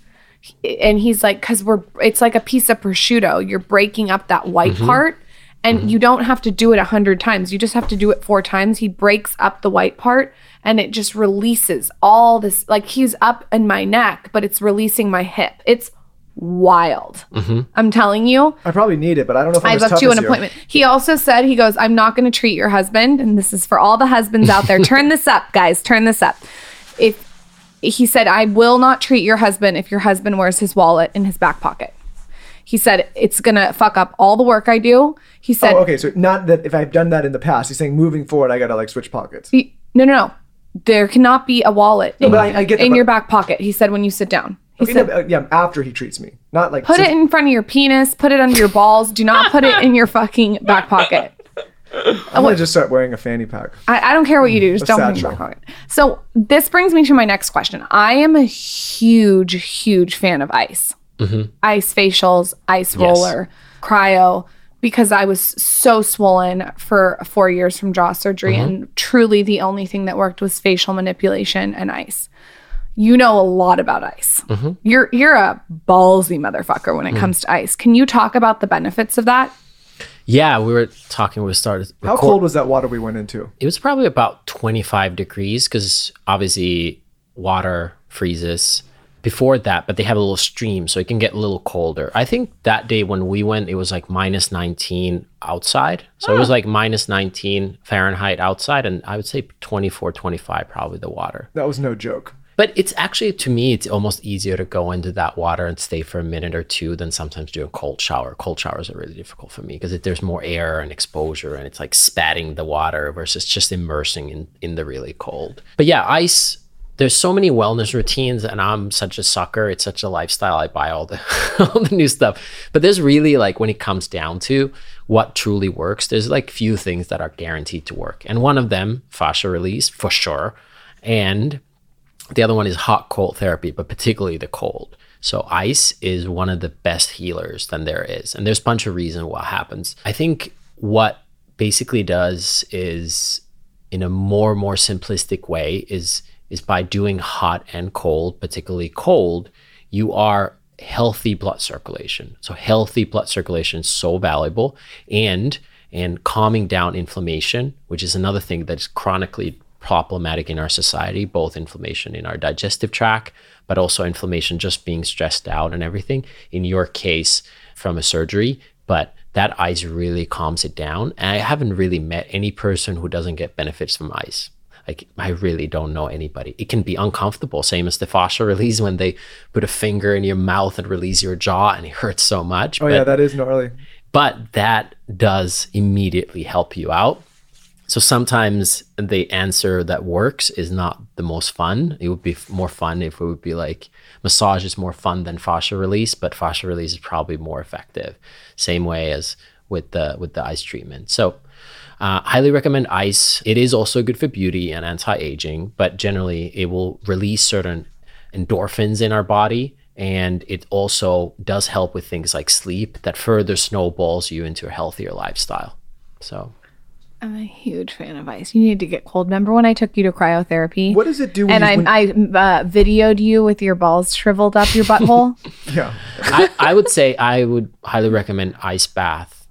And he's like, "Cause we're. It's like a piece of prosciutto. You're breaking up that white Mm-hmm. part." And mm-hmm. you don't have to do it a hundred times. You just have to do it four times. He breaks up the white part and it just releases all this. Like he's up in my neck, but it's releasing my hip. It's wild. Mm-hmm. I'm telling you. I probably need it, but I don't know if I'm I as booked you an appointment. He also said, he goes, I'm not going to treat your husband. And this is for all the husbands out there. Turn this up, guys. Turn this up. If he said, I will not treat your husband if your husband wears his wallet in his back pocket. He said, it's going to fuck up all the work I do. He said, Oh, okay. So not that if I've done that in the past, he's saying moving forward, I gotta like switch pockets. He- no, no, no. There cannot be a wallet in, but I- I get that, in but- your back pocket. He said when you sit down. He Okay, said, no, uh, yeah, after he treats me, not like put since- it in front of your penis, put it under your balls. Do not put it in your fucking back pocket. [LAUGHS] I'm gonna just start wearing a fanny pack. I, I don't care what you do, just A don't put it in your back pocket. So this brings me to my next question. I am a huge, huge fan of ice. Mm-hmm. Ice facials, ice Yes. roller, cryo, because I was so swollen for four years from jaw surgery, mm-hmm. and truly the only thing that worked was facial manipulation and ice. You know a lot about ice. Mm-hmm. You're you're a ballsy motherfucker when it mm. comes to ice. Can you talk about the benefits of that? Yeah, we were talking. We started. How cold was that water we went into? It was probably about 25 degrees because obviously water freezes before that, but they have a little stream, so it can get a little colder. I think that day when we went, it was like minus 19 outside. So it was like minus 19 Fahrenheit outside, and I would say 24, 25 probably the water. That was no joke. But it's actually, to me, it's almost easier to go into that water and stay for a minute or two than sometimes do a cold shower. Cold showers are really difficult for me because there's more air and exposure and it's like spatting the water versus just immersing in, in the really cold. But yeah, ice, there's so many wellness routines and I'm such a sucker. It's such a lifestyle. I buy all the, [LAUGHS] all the new stuff. But there's really like when it comes down to what truly works, there's like few things that are guaranteed to work. And one of them, fascia release, for sure. And the other one is hot cold therapy, but particularly the cold. So ice is one of the best healers than there is. And there's a bunch of reasons what happens. I think what basically does is in a more more simplistic way is is by doing hot and cold, particularly cold, you are healthy blood circulation. So healthy blood circulation is so valuable and and calming down inflammation, which is another thing that's chronically problematic in our society, both inflammation in our digestive tract, but also inflammation just being stressed out and everything. In your case, from a surgery, but that ice really calms it down. And I haven't really met any person who doesn't get benefits from ice. Like I really don't know anybody. It can be uncomfortable, same as the fascia release when they put a finger in your mouth and release your jaw, and it hurts so much. Oh but, yeah, that is gnarly. but that does immediately help you out. So sometimes the answer that works is not the most fun. It would be f- more fun if it would be like massage is more fun than fascia release, but fascia release is probably more effective. Same way as with the with the ice treatment. So uh, highly recommend ice. It is also good for beauty and anti-aging, but generally it will release certain endorphins in our body and it also does help with things like sleep that further snowballs you into a healthier lifestyle. So I'm a huge fan of ice. You need to get cold. Remember when I took you to cryotherapy? What does it do? When and you, I, when- I uh, videoed you with your balls shriveled up your butthole. [LAUGHS] yeah. I, I would say I would highly recommend ice bath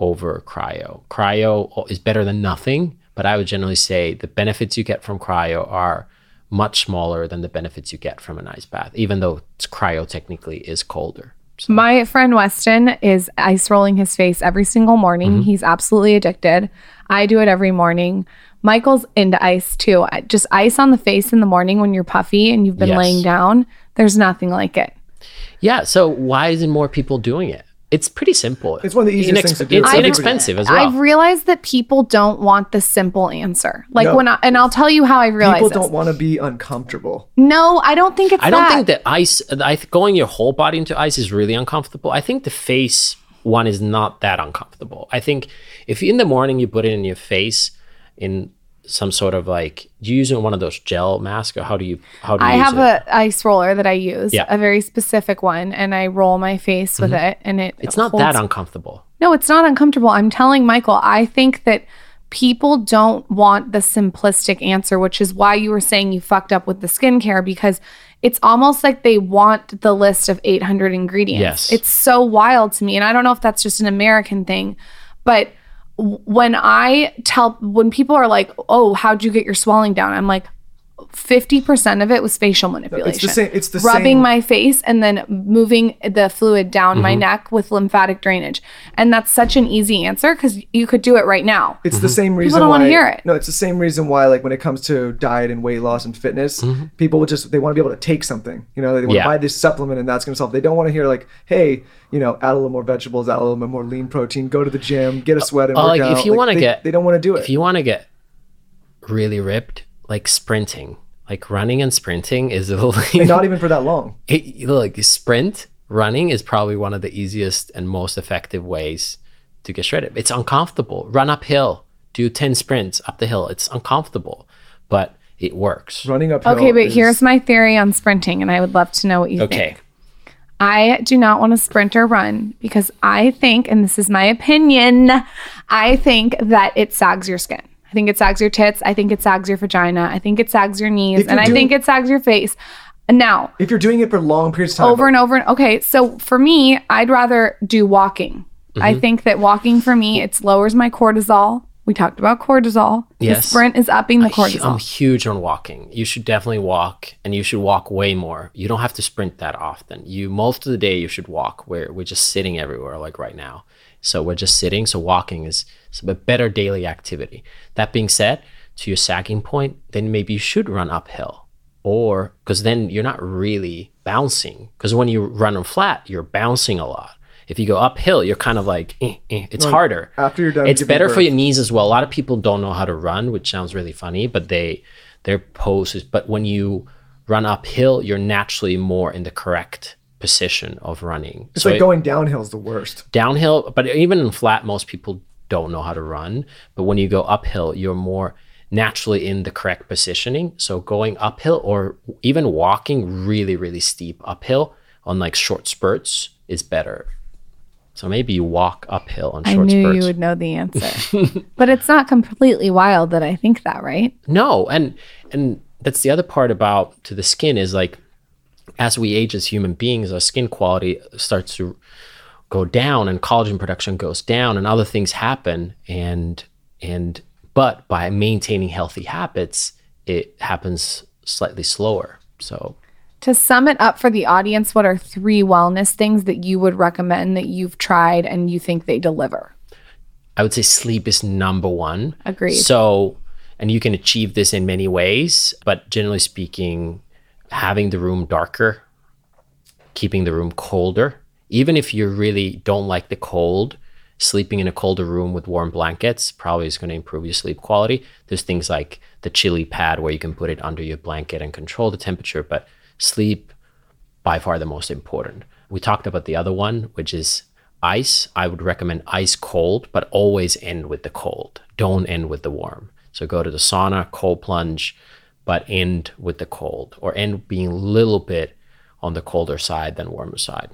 over cryo. Cryo is better than nothing, but I would generally say the benefits you get from cryo are much smaller than the benefits you get from an ice bath, even though cryo technically is colder. My friend Weston is ice rolling his face every single morning. Mm-hmm. He's absolutely addicted. I do it every morning. Michael's into ice too. Just ice on the face in the morning when you're puffy and you've been Yes. laying down. There's nothing like it. Yeah. So why isn't more people doing it? It's pretty simple. It's one of the easiest things to do. It's I've- inexpensive as well. I've realized that people don't want the simple answer. Like No. when I, and I'll tell you how I realized People this. don't want to be uncomfortable. No, I don't think it's I don't that. think that ice, I going your whole body into ice is really uncomfortable. I think the face one is not that uncomfortable. I think if in the morning you put it in your face in some sort of like, do you using one of those gel masks or how do you, how do you I use have it? a ice roller that I use, Yeah. a very specific one, and I roll my face with mm-hmm. it, and it it's not holds- that uncomfortable. No, it's not uncomfortable. I'm telling Michael, I think that people don't want the simplistic answer, which is why you were saying you fucked up with the skincare because it's almost like they want the list of 800 ingredients. Yes. It's so wild to me. And I don't know if that's just an American thing, but when I tell, when people are like, oh, how'd you get your swelling down? I'm like, 50% of it was facial manipulation. It's the same- it's the same. rubbing same- my face and then moving the fluid down Mm-hmm. my neck with lymphatic drainage. And that's such an easy answer because you could do it right now. It's the same reason people don't why wanna hear it. No, it's the same reason why like when it comes to diet and weight loss and fitness, people would just they want to be able to take something. You know, they want Mm-hmm. Yeah. to buy this supplement and that's going to solve. They don't want to hear like, hey, you know, add a little more vegetables, add a little bit more lean protein, go to the gym, get a sweat and Uh, work like out. if you want to get, they don't want to do it. If you want to get really ripped, like sprinting, like running and sprinting is a little, and not even for that long. it, look, sprint running is probably one of the easiest and most effective ways to get shredded. It's uncomfortable. Run uphill, do 10 sprints up the hill. It's uncomfortable, but it works. Running uphill. Okay, but is- here's my theory on sprinting, and I would love to know what you Okay. think. Okay. I do not want to sprint or run because I think, and this is my opinion, I think that it sags your skin. I think it sags your tits. I think it sags your vagina. I think it sags your knees. And you're I think it sags your face. Now, if you're doing it for long periods of time, over and over and okay so for me i'd rather do walking Mm-hmm. i think that walking for me it lowers my cortisol we talked about cortisol the Yes. sprint is upping the cortisol. I'm huge on walking. You should definitely walk and you should walk way more. You don't have to sprint that often. You most of the day you should walk where we're just sitting everywhere like right now. So we're just sitting. So walking is a better daily activity. That being said, to your sagging point, then maybe you should run uphill. Or because then you're not really bouncing. Because when you run on flat, you're bouncing a lot. If you go uphill, you're kind of like, eh, eh, it's harder after you're done it's better for your knees as well. A lot of people don't know how to run, which sounds really funny, but they their pose is. But when you run uphill, you're naturally more in the correct position of running. it's so like it- going downhill is the worst. downhill, but even in flat, most people don't know how to run. But when you go uphill, you're more naturally in the correct positioning. So going uphill or even walking really, really steep uphill on like short spurts is better. So maybe you walk uphill on i short knew spurts. you would know the answer [LAUGHS] but it's not completely wild that i think that right No, and and that's the other part about to the skin is like as we age as human beings, our skin quality starts to go down and collagen production goes down and other things happen and and but by maintaining healthy habits, it happens slightly slower. So to sum it up for the audience what are three wellness things that you would recommend that you've tried and you think they deliver I would say sleep is number one. Agreed. So, and you can achieve this in many ways, but generally speaking, having the room darker, keeping the room colder, even if you really don't like the cold, sleeping in a colder room with warm blankets probably is going to improve your sleep quality. There's things like the chili pad where you can put it under your blanket and control the temperature, but sleep by far the most important. We talked about the other one, which is ice. I would recommend ice cold, but always end with the cold. Don't end with the warm. So go to the sauna, cold plunge, but end with the cold or end being a little bit on the colder side than warmer side.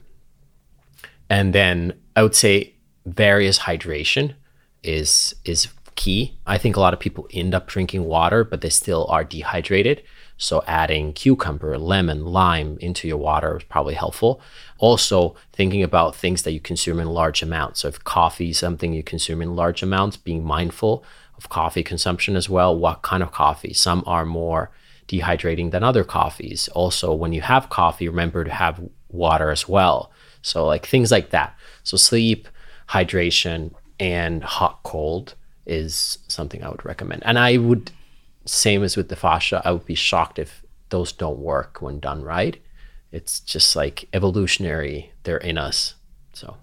And then I would say various hydration is is key. I think a lot of people end up drinking water, but they still are dehydrated. So adding cucumber, lemon, lime into your water is probably helpful. Also, thinking about things that you consume in large amounts. So if coffee is something you consume in large amounts, being mindful of coffee consumption as well. What kind of coffee? Some are more dehydrating than other coffees. Also, when you have coffee, remember to have water as well. So like things like that. So sleep, hydration, and hot cold is something I would recommend. And I would same as with the fascia, I would be shocked if those don't work when done right. It's just like evolutionary, they're in us. So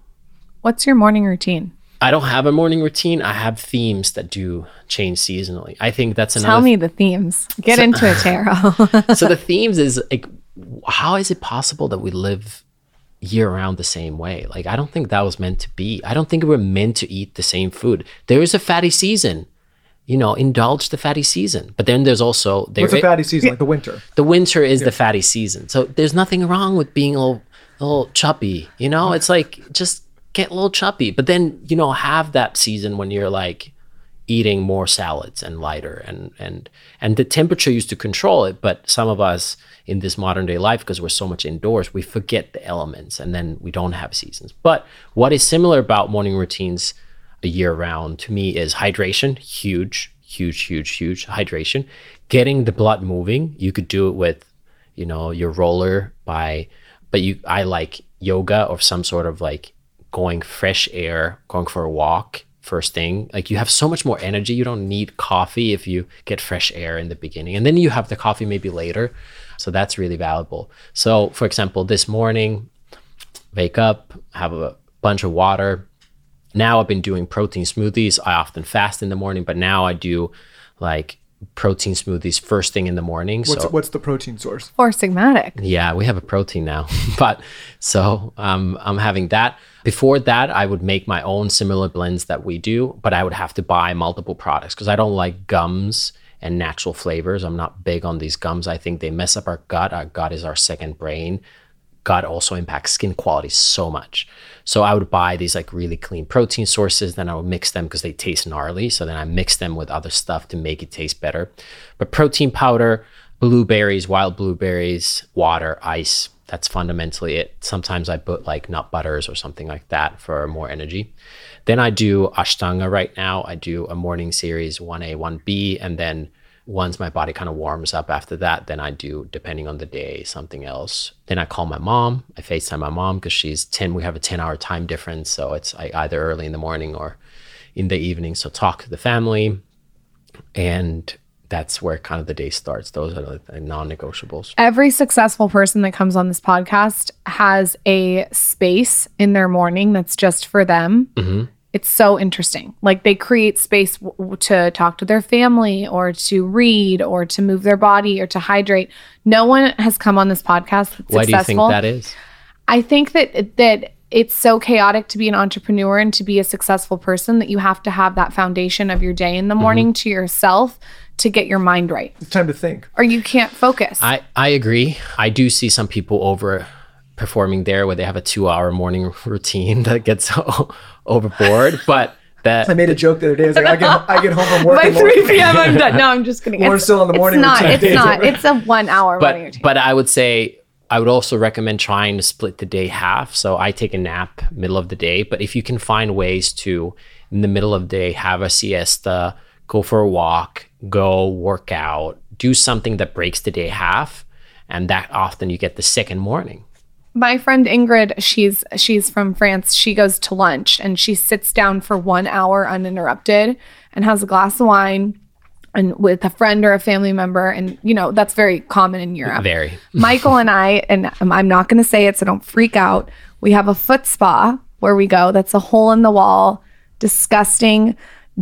What's your morning routine? I don't have a morning routine. I have themes that do change seasonally. I think that's another. Tell me the themes. Get into it, Tero. [LAUGHS] so the themes is like, how is it possible that we live year round the same way? Like, I don't think that was meant to be. I don't think we're meant to eat the same food. There is a fatty season. You know, indulge the fatty season. But then there's also there What's a fatty season? Like the winter. the winter is the fatty season. So there's nothing wrong with being a little, a little chubby. You know, it's like just get a little chubby, but then you know have that season when you're like eating more salads and lighter and and and the temperature used to control it. But some of us in this modern day life, because we're so much indoors, we forget the elements and then we don't have seasons. But what is similar about morning routines a year round to me is hydration, huge, huge, huge, huge hydration. Getting the blood moving. You could do it with, you know, your roller by, but you, I like yoga or some sort of like going fresh air, going for a walk first thing. Like you have so much more energy. You don't need coffee if you get fresh air in the beginning. And then you have the coffee maybe later. So that's really valuable. So, for example, this morning, wake up, have a bunch of water. Now I've been doing protein smoothies. I often fast in the morning, but now I do like protein smoothies first thing in the morning. What's so what's the protein source? Four Sigmatic. yeah, we have a protein now, [LAUGHS] but so um, I'm having that. Before that, I would make my own similar blends that we do, but I would have to buy multiple products because I don't like gums and natural flavors. I'm not big on these gums. I think they mess up our gut. Our gut is our second brain. Gut also impacts skin quality so much. So I would buy these like really clean protein sources, then I would mix them because they taste gnarly. So then I mix them with other stuff to make it taste better. But protein powder, blueberries, wild blueberries, water, ice. That's fundamentally it. Sometimes I put like nut butters or something like that for more energy. Then I do Ashtanga right now. I do a morning series 1A, 1B. And then once my body kind of warms up after that, then I do, depending on the day, something else. Then I call my mom. I FaceTime my mom because she's 10, we have a 10 hour time difference. So it's either early in the morning or in the evening. So talk to the family. And that's where kind of the day starts. Those are the the non-negotiables. Every successful person that comes on this podcast has a space in their morning that's just for them. Mm-hmm. It's so interesting. Like they create space w- w- to talk to their family or to read or to move their body or to hydrate. No one has come on this podcast that's Why do you think successful. that is? I think that that it's so chaotic to be an entrepreneur and to be a successful person that you have to have that foundation of your day in the Mm-hmm. morning to yourself to get your mind right, It's time to think. or you can't focus. I, I agree. I do see some people over performing there where they have a two hour morning routine [LAUGHS] that gets [LAUGHS] overboard. [LAUGHS] But that I made a joke the other day. I was like, I get I get home from work. [LAUGHS] By 3 p.m. I'm done. No, I'm just kidding. Lauryn's It's- still in the morning It's not. It's not. It's a one hour morning but routine. but I would say I would also recommend trying to split the day half. So I take a nap middle of the day, but if you can find ways to in the middle of the day have a siesta, go for a walk, go work out, do something that breaks the day half, and that often you get the second morning. My friend Ingrid, she's she's from France. She goes to lunch and she sits down for one hour uninterrupted and has a glass of wine and with a friend or a family member. And you know that's very common in Europe. Very. [LAUGHS] Michael and I, and I'm- I'm not going to say it, so don't freak out. We have a foot spa where we go. That's a hole in the wall, disgusting,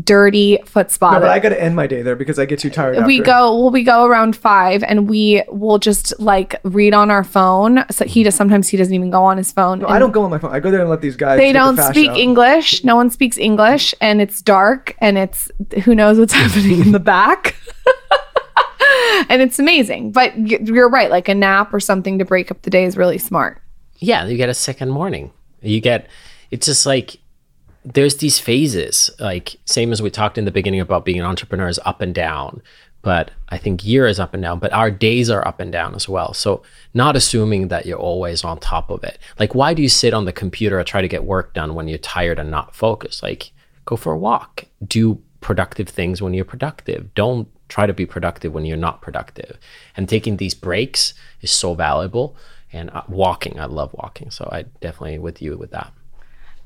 dirty foot spa. No, but I got to end my day there because I get too tired. we after. go well we go around five and we will just like read on our phone so he does sometimes he doesn't even go on his phone No, I don't go on my phone. I go there and let these guys. they don't fast speak out. english no one speaks english and it's dark and it's who knows what's [LAUGHS] happening in the back [LAUGHS] and it's amazing but you're right like a nap or something to break up the day is really smart yeah, you get a second morning. You get it's just like there's these phases, like same as we talked in the beginning about being an entrepreneur is up and down. But I think year is up and down, but our days are up and down as well. So not assuming that you're always on top of it. Like why do you sit on the computer or try to get work done when you're tired and not focused? Like go for a walk. Do productive things when you're productive. Don't try to be productive when you're not productive. And taking these breaks is so valuable. And uh, walking, I love walking. So I definitely with you with that.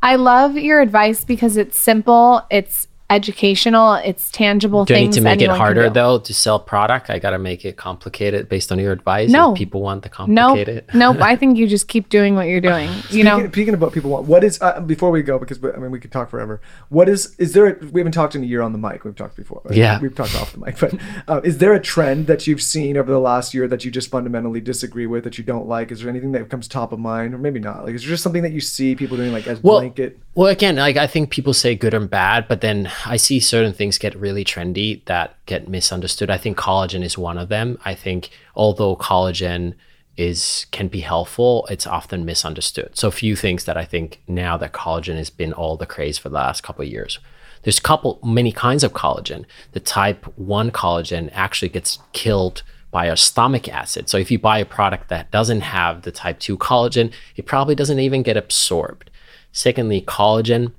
I love your advice because it's simple, it's educational. It's tangible Do I need things. to make it harder though to sell product? I gotta make it complicated based on your advice. No. If people want the No, complicated. nope. I [LAUGHS] think you just keep doing what you're doing. You Speaking, know, speaking of what people want, what is uh, before we go because I mean we could talk forever. What is is there? A, we haven't talked in a year on the mic. We've talked before. Yeah. we've talked off the mic. But uh, is there a trend that you've seen over the last year that you just fundamentally disagree with that you don't like? Is there anything that comes top of mind, or maybe not? Like, is there just something that you see people doing like as Well, blanket? well, again, like I think people say good and bad, but then I see certain things get really trendy that get misunderstood. I think collagen is one of them. I think although collagen is can be helpful, it's often misunderstood. So a few things that I think now that collagen has been all the craze for the last couple of years. There's a couple many kinds of collagen. The type 1 collagen actually gets killed by a stomach acid. So if you buy a product that doesn't have the type 2 collagen, it probably doesn't even get absorbed. Secondly, collagen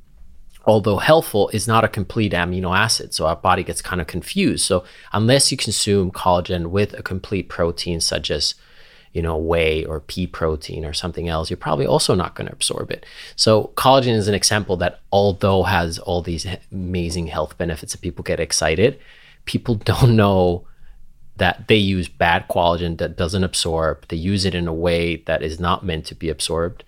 although helpful, is not a complete amino acid. So our body gets kind of confused. So unless you consume collagen with a complete protein, such as you know whey or pea protein or something else, you're probably also not going to absorb it. So collagen is an example that although has all these amazing health benefits that people get excited, people [LAUGHS] don't know that they use bad collagen that doesn't absorb. They use it in a way that is not meant to be absorbed.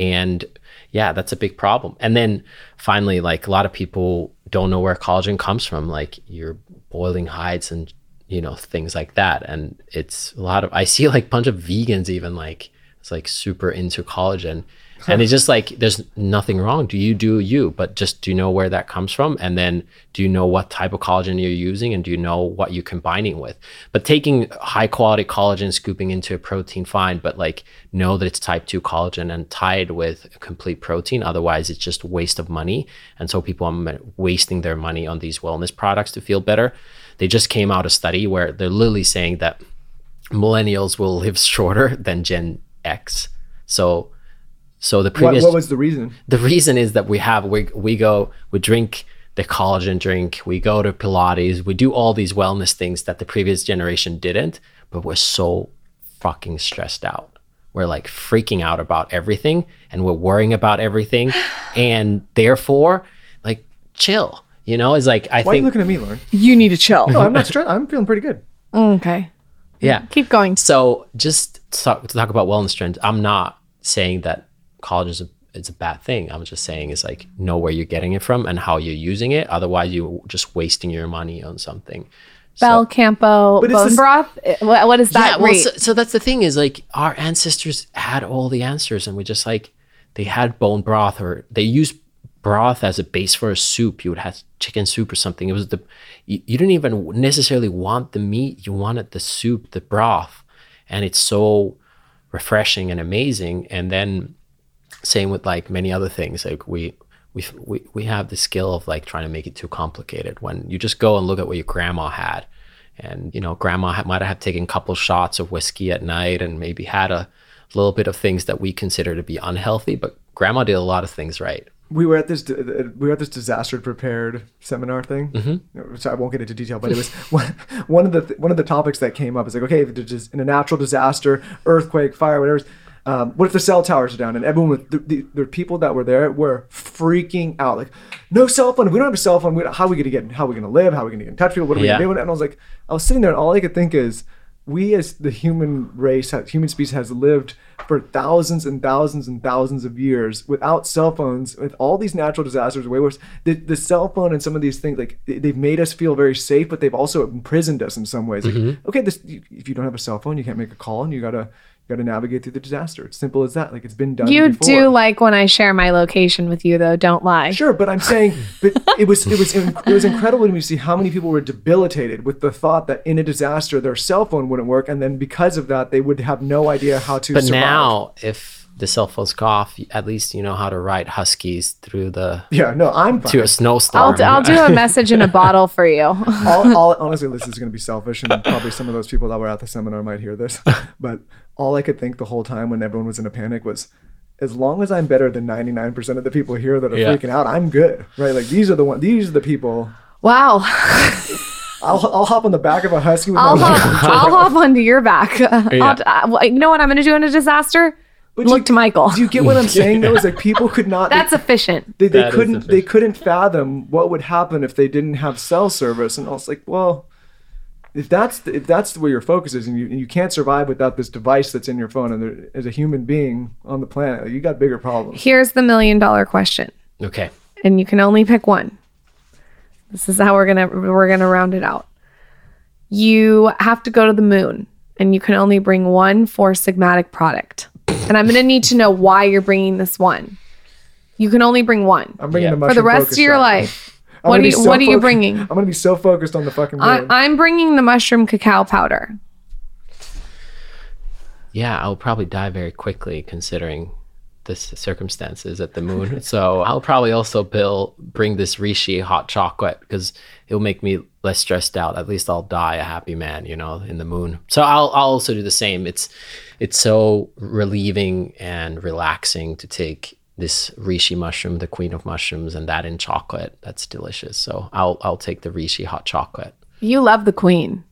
And yeah, that's a big problem. And then finally, like a lot of people don't know where collagen comes from. Like you're boiling hides and you know things like that. And it's a lot of I see like a bunch of vegans even like it's like super into collagen. [LAUGHS] And it's just like there's nothing wrong. Do you do you? But just do you know where that comes from? And then do you know what type of collagen you're using? And do you know what you're combining with? But taking high quality collagen, scooping into a protein, fine. But like know that it's type two collagen and tied with a complete protein. Otherwise, it's just waste of money. And so people are wasting their money on these wellness products to feel better. They just came out a study where they're literally saying that millennials will live [LAUGHS] shorter than Gen X. So so the previous what was the reason? the reason is that we have we we go we drink the collagen drink, we go to Pilates, we do all these wellness things that the previous generation didn't, but we're so fucking stressed out. We're like freaking out about everything and we're worrying about everything. [SIGHS] And therefore, like chill. You know, it's like I think. Why are you looking at me, Lauryn? you need to chill. No, I'm not stressed. I'm feeling pretty good. okay, yeah. keep going. So just to talk, to talk about wellness trends, I'm not saying that collagen is a, is a bad thing. I'm just saying is like know where you're getting it from and how you're using it. Otherwise, you're just wasting your money on something. Belcampo bone this- broth. eh, What, what is that yeah, well, so, so that's the thing is like our ancestors had all the answers, and we just like they had bone broth or they used broth as a base for a soup. You would have chicken soup or something. It was the you, you didn't even necessarily want the meat. You wanted the soup, the broth, and it's so refreshing and amazing. And then same with like many other things. Like we we we we have the skill of like trying to make it too complicated. When you just go and look at what your grandma had, and you know, grandma might have taken a couple shots of whiskey at night and maybe had a little bit of things that we consider to be unhealthy, but grandma did a lot of things right. we were at this we were at this disaster prepared seminar thing. Mm-hmm. So I won't get into detail, but it was [LAUGHS] one, one of the one of the topics that came up is like, okay, if in a natural disaster, earthquake, fire, whatever. Um, what if the cell towers are down? And everyone, was, the, the, the people that were there were freaking out. Like, no cell phone. If we don't have a cell phone, we, how are we gonna get? How are we gonna live? How are we gonna get in touch with people? What are we Yeah. gonna do? And I was like, I was sitting there, and all I could think is, we as the human race, human species, has lived for thousands and thousands and thousands of years without cell phones, with all these natural disasters, way worse. The, the cell phone and some of these things, like they- they've made us feel very safe, but they've also imprisoned us in some ways. Like, okay, this if you don't have a cell phone, you can't make a call, and you gotta you gotta navigate through the disaster. It's simple as that. Like it's been done. you before. do like when I share my location with you, though. Don't lie. Sure, but I'm saying, [LAUGHS] but it was it was it was incredible to me to see how many people were debilitated with the thought that in a disaster their cell phone wouldn't work, and then because of that they would have no idea how to. But survive. now, if the cell phones go off, at least you know how to ride huskies through the yeah, no, I'm fine. to a snowstorm. I'll, I'll do a [LAUGHS] message in a bottle for you. all, all, honestly, this is going to be selfish, and probably some of those people that were at the seminar might hear this. [LAUGHS] But all I could think the whole time when everyone was in a panic was, as long as I'm better than 99% of the people here that are Yeah. freaking out, I'm good, right? Like these are the one, these are the people. Wow. [LAUGHS] I'll, I'll hop on the back of a husky with I'll my hop, [LAUGHS] I'll hop onto your back. [LAUGHS] I'll, uh, you know what I'm going to do in a disaster? But Look you- to Michael. Do you get what I'm saying? Though, is like people could not. That's efficient. they, they That is couldn't they couldn't fathom what would happen if they didn't have cell service and I was like well if that's the, if that's where your focus is and you, and you can't survive without this device that's in your phone and there, as a human being on the planet you got bigger problems Here's the million dollar question, Okay. and you can only pick one. This is how we're gonna we're gonna round it out. You have to go to the moon, and you can only bring one Four Sigmatic product. And I'm gonna need to know why you're bringing this one. You can only bring one i'm bringing Yeah. the for the rest of your shot. life. I'm What are you so What are you foc- bringing? i'm gonna be so focused on the fucking I, moon I'm bringing the mushroom cacao powder. Yeah, I'll probably die very quickly considering the circumstances at the moon. [LAUGHS] so I'll probably also bill, bring this Reishi hot chocolate because it'll make me less stressed out. At least I'll die a happy man, you know, in the moon. So I'll, I'll also do the same. It's it's so relieving and relaxing to take this Reishi mushroom, the queen of mushrooms, and that in chocolate. That's delicious. So I'll I'll take the Reishi hot chocolate. You love the queen.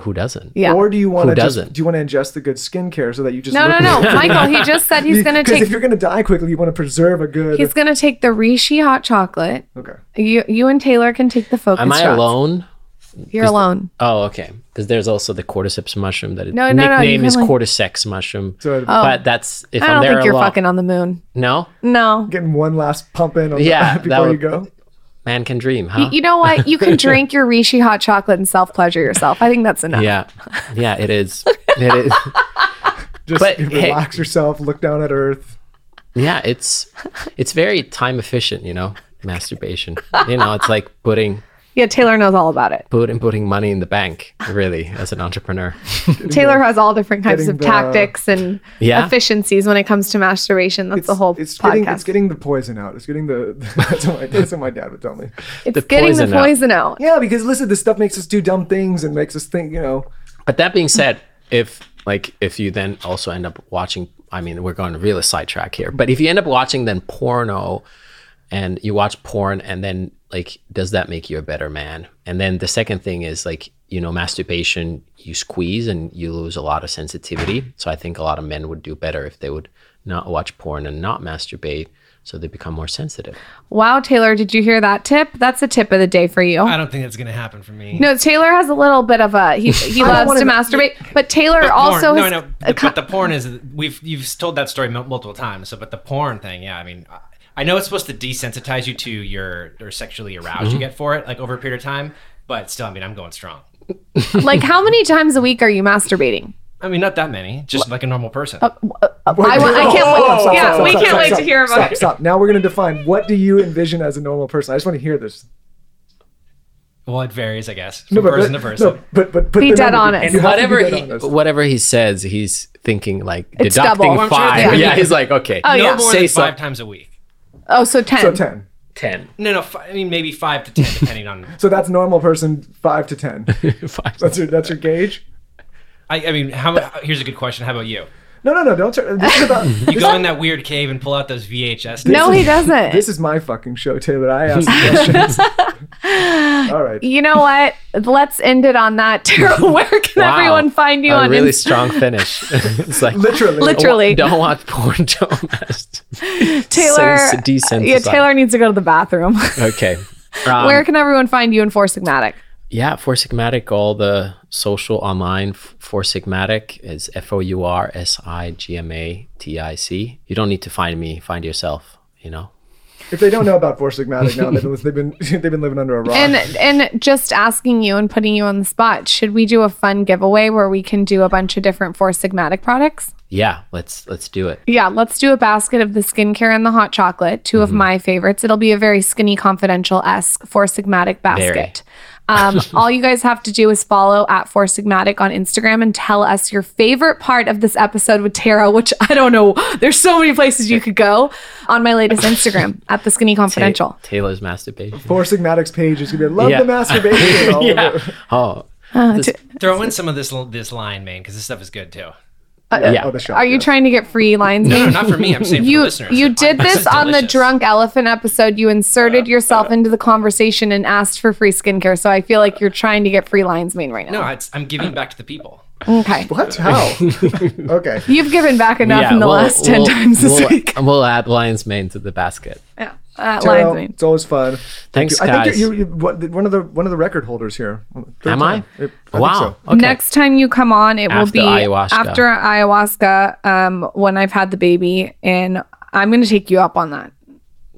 Who doesn't? Yeah. or do you want Who to just doesn't? do you want to ingest the good skincare so that you just no, no, look no, Michael. He [LAUGHS] just said he's gonna because take. if you're gonna die quickly you want to preserve a good He's gonna take the Reishi hot chocolate. okay You, you and Taylor can take the focus. Am I shots. alone? You're alone. Oh, okay. Because there's also the cordyceps mushroom that it, No, no, no, nickname you is can, like- cordyceps mushroom. so oh. But that's if I don't there think you're alone. fucking on the moon. No, No. getting one last pump in on Yeah, [LAUGHS] the, that before you go man can dream, huh? You know what? You can [LAUGHS] drink your Reishi hot chocolate and self pleasure yourself. I think that's enough. yeah, yeah, it is. [LAUGHS] It is. just But, hey- relax yourself look down at earth Yeah, it's it's very time efficient. You know, masturbation. You know, it's like putting Yeah, Taylor knows all about it. putting putting money in the bank. Really, as an entrepreneur. [LAUGHS] Taylor has all different kinds of the- tactics and Yeah. efficiencies when it comes to masturbation. That's the whole it's podcast. getting it's getting the poison out. It's getting the [LAUGHS] that's what my, that's what my dad would tell me. It's the getting the poison out. out. Yeah, because listen, this stuff makes us do dumb things and makes us think. You know, But that being said, if like if you then also end up watching, I mean, we're going to really sidetrack here. But if you end up watching then porno, and you watch porn, and then like, does that make you a better man? And then the second thing is like, you know, masturbation, you squeeze and you lose a lot of sensitivity. So I think a lot of men would do better if they would not watch porn and not masturbate, so they become more sensitive. Wow, Taylor, did you hear that tip? That's the tip of the day for you. I don't think that's gonna happen for me. No, Taylor has a little bit of a he, [LAUGHS] he loves wanna to know- masturbate, but Taylor But also porn, no, has no. a The, co- but the porn is we've you've told that story multiple times. So, but the porn thing, yeah. I mean, I- I know it's supposed to desensitize you to your or sexually aroused Mm-hmm. you get for it, like over a period of time. But still, I mean, I'm going strong. [LAUGHS] like how many times a week are you masturbating? I mean, not that many, just like a normal person. I, want, I can't wait. yeah, we can't wait to hear about stop, it. Stop. Now we're gonna define what do you envision as a normal person. I just want to hear this. well, it varies, I guess, from person to person. No, but but put Be dead number- honest. you have be whatever dead he, honest. whatever he says, he's thinking like It's deducting double. I'm sure five. [LAUGHS] yeah, he's like, okay, Oh, no yeah. more say than so- five times a week. Oh, so ten. So ten. ten. No, no. Fi- I mean, maybe five to ten, depending on. [LAUGHS] So that's normal person five to ten. [LAUGHS] Five. That's your that's your gauge. I, I mean, how? Here's a good question. How about you? No, no, no. Don't. Turn, this is about. [LAUGHS] You go in that weird cave and pull out those VHS. No, he doesn't. This is my fucking show, Taylor. I ask the questions. [LAUGHS] All right. you know what? Let's end it on that. Tero, [LAUGHS] where can Wow. everyone find you a on really Inst- strong finish. it's like Literally. Literally. Don't watch porn, don't. Taylor? Sens- desensitize. Yeah, Taylor needs to go to the bathroom. Okay. Um, where can everyone find you in Four Sigmatic? Yeah, Four Sigmatic, all the social online f- Four Sigmatic is F O U R S I G M A T I C. You don't need to find me, find yourself, you know? If they don't know about Four Sigmatic now, they've been they've [LAUGHS] been they've been living under a rock. And and just asking you and putting you on the spot, should we do a fun giveaway where we can do a bunch of different Four Sigmatic products? Yeah, let's let's do it. Yeah, let's do a basket of the skincare and the hot chocolate, 2 Mm-hmm. of my favorites. It'll be a very skinny confidential esque Four Sigmatic basket. Um, [LAUGHS] all you guys have to do is follow at Four Sigmatic on Instagram and tell us your favorite part of this episode with Tero, which I don't know. There's so many places you could go on my latest Instagram [LAUGHS] at the Skinny Ta- Confidential. Taylor's masturbation. Four Sigmatic's page is gonna be love Yeah. the masturbation. [LAUGHS] yeah. Oh, Uh, this- t- Throw in some of this this line, man, because this stuff is good too. Uh, yeah. Oh, the shop, are you yes. trying to get free lines? No, no, not for me. I'm saying for you listeners. you did This this is on the drunk elephant episode. You inserted uh, yourself uh, into the conversation and asked for free skincare. So I feel like you're trying to get free lines made right now. No, it's, I'm giving back to the people. Okay. What? How? [LAUGHS] okay. You've given back enough Yeah, in the we'll- last 10 we'll- times this we'll, week. We'll add lion's mane to the basket. Yeah. Uh, Tero, lion's mane. it's always fun. Thank Thanks, you. I think you're, you're, you're one of the one of the record holders here. Third Am I? time. I think wow. so. Okay. Next time you come on, it will be ayahuasca. after ayahuasca um, when I've had the baby. And I'm going to take you up on that.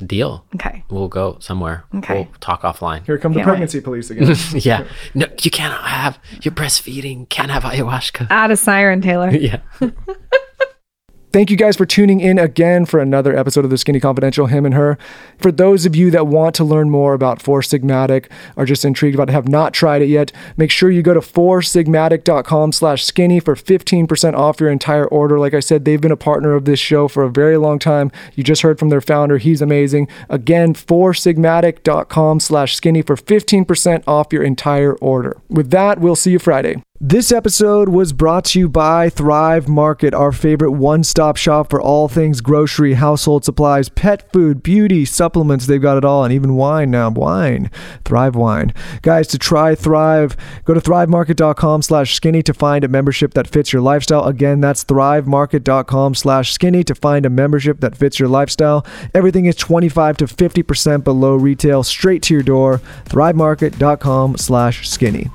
Deal. Okay. We'll go somewhere. Okay. We'll talk offline. Here come the Can't wait. pregnancy police again. [LAUGHS] yeah. No, you can't have. You're breastfeeding. Can't have ayahuasca. Add a siren, Taylor. [LAUGHS] yeah. [LAUGHS] Thank you guys for tuning in again for another episode of the Skinny Confidential, him and her. For those of you that want to learn more about Four Sigmatic, are just intrigued about it, have not tried it yet, make sure you go to foursigmatic.com slash skinny for 15% off your entire order. Like I said, they've been a partner of this show for a very long time. You just heard from their founder. He's amazing. Again, foursigmatic.com slash skinny for 15% off your entire order. With that, we'll see you Friday. This episode was brought to you by Thrive Market, our favorite one stop shop for all things grocery, household supplies, pet food, beauty, supplements. They've got it all, and even wine now. Wine. Thrive Wine. Guys, to try Thrive, go to thrivemarket.com slash skinny to find a membership that fits your lifestyle. Again, that's thrivemarket.com slash skinny to find a membership that fits your lifestyle. Everything is 25 to 50% below retail, straight to your door. thrivemarket.com slash skinny.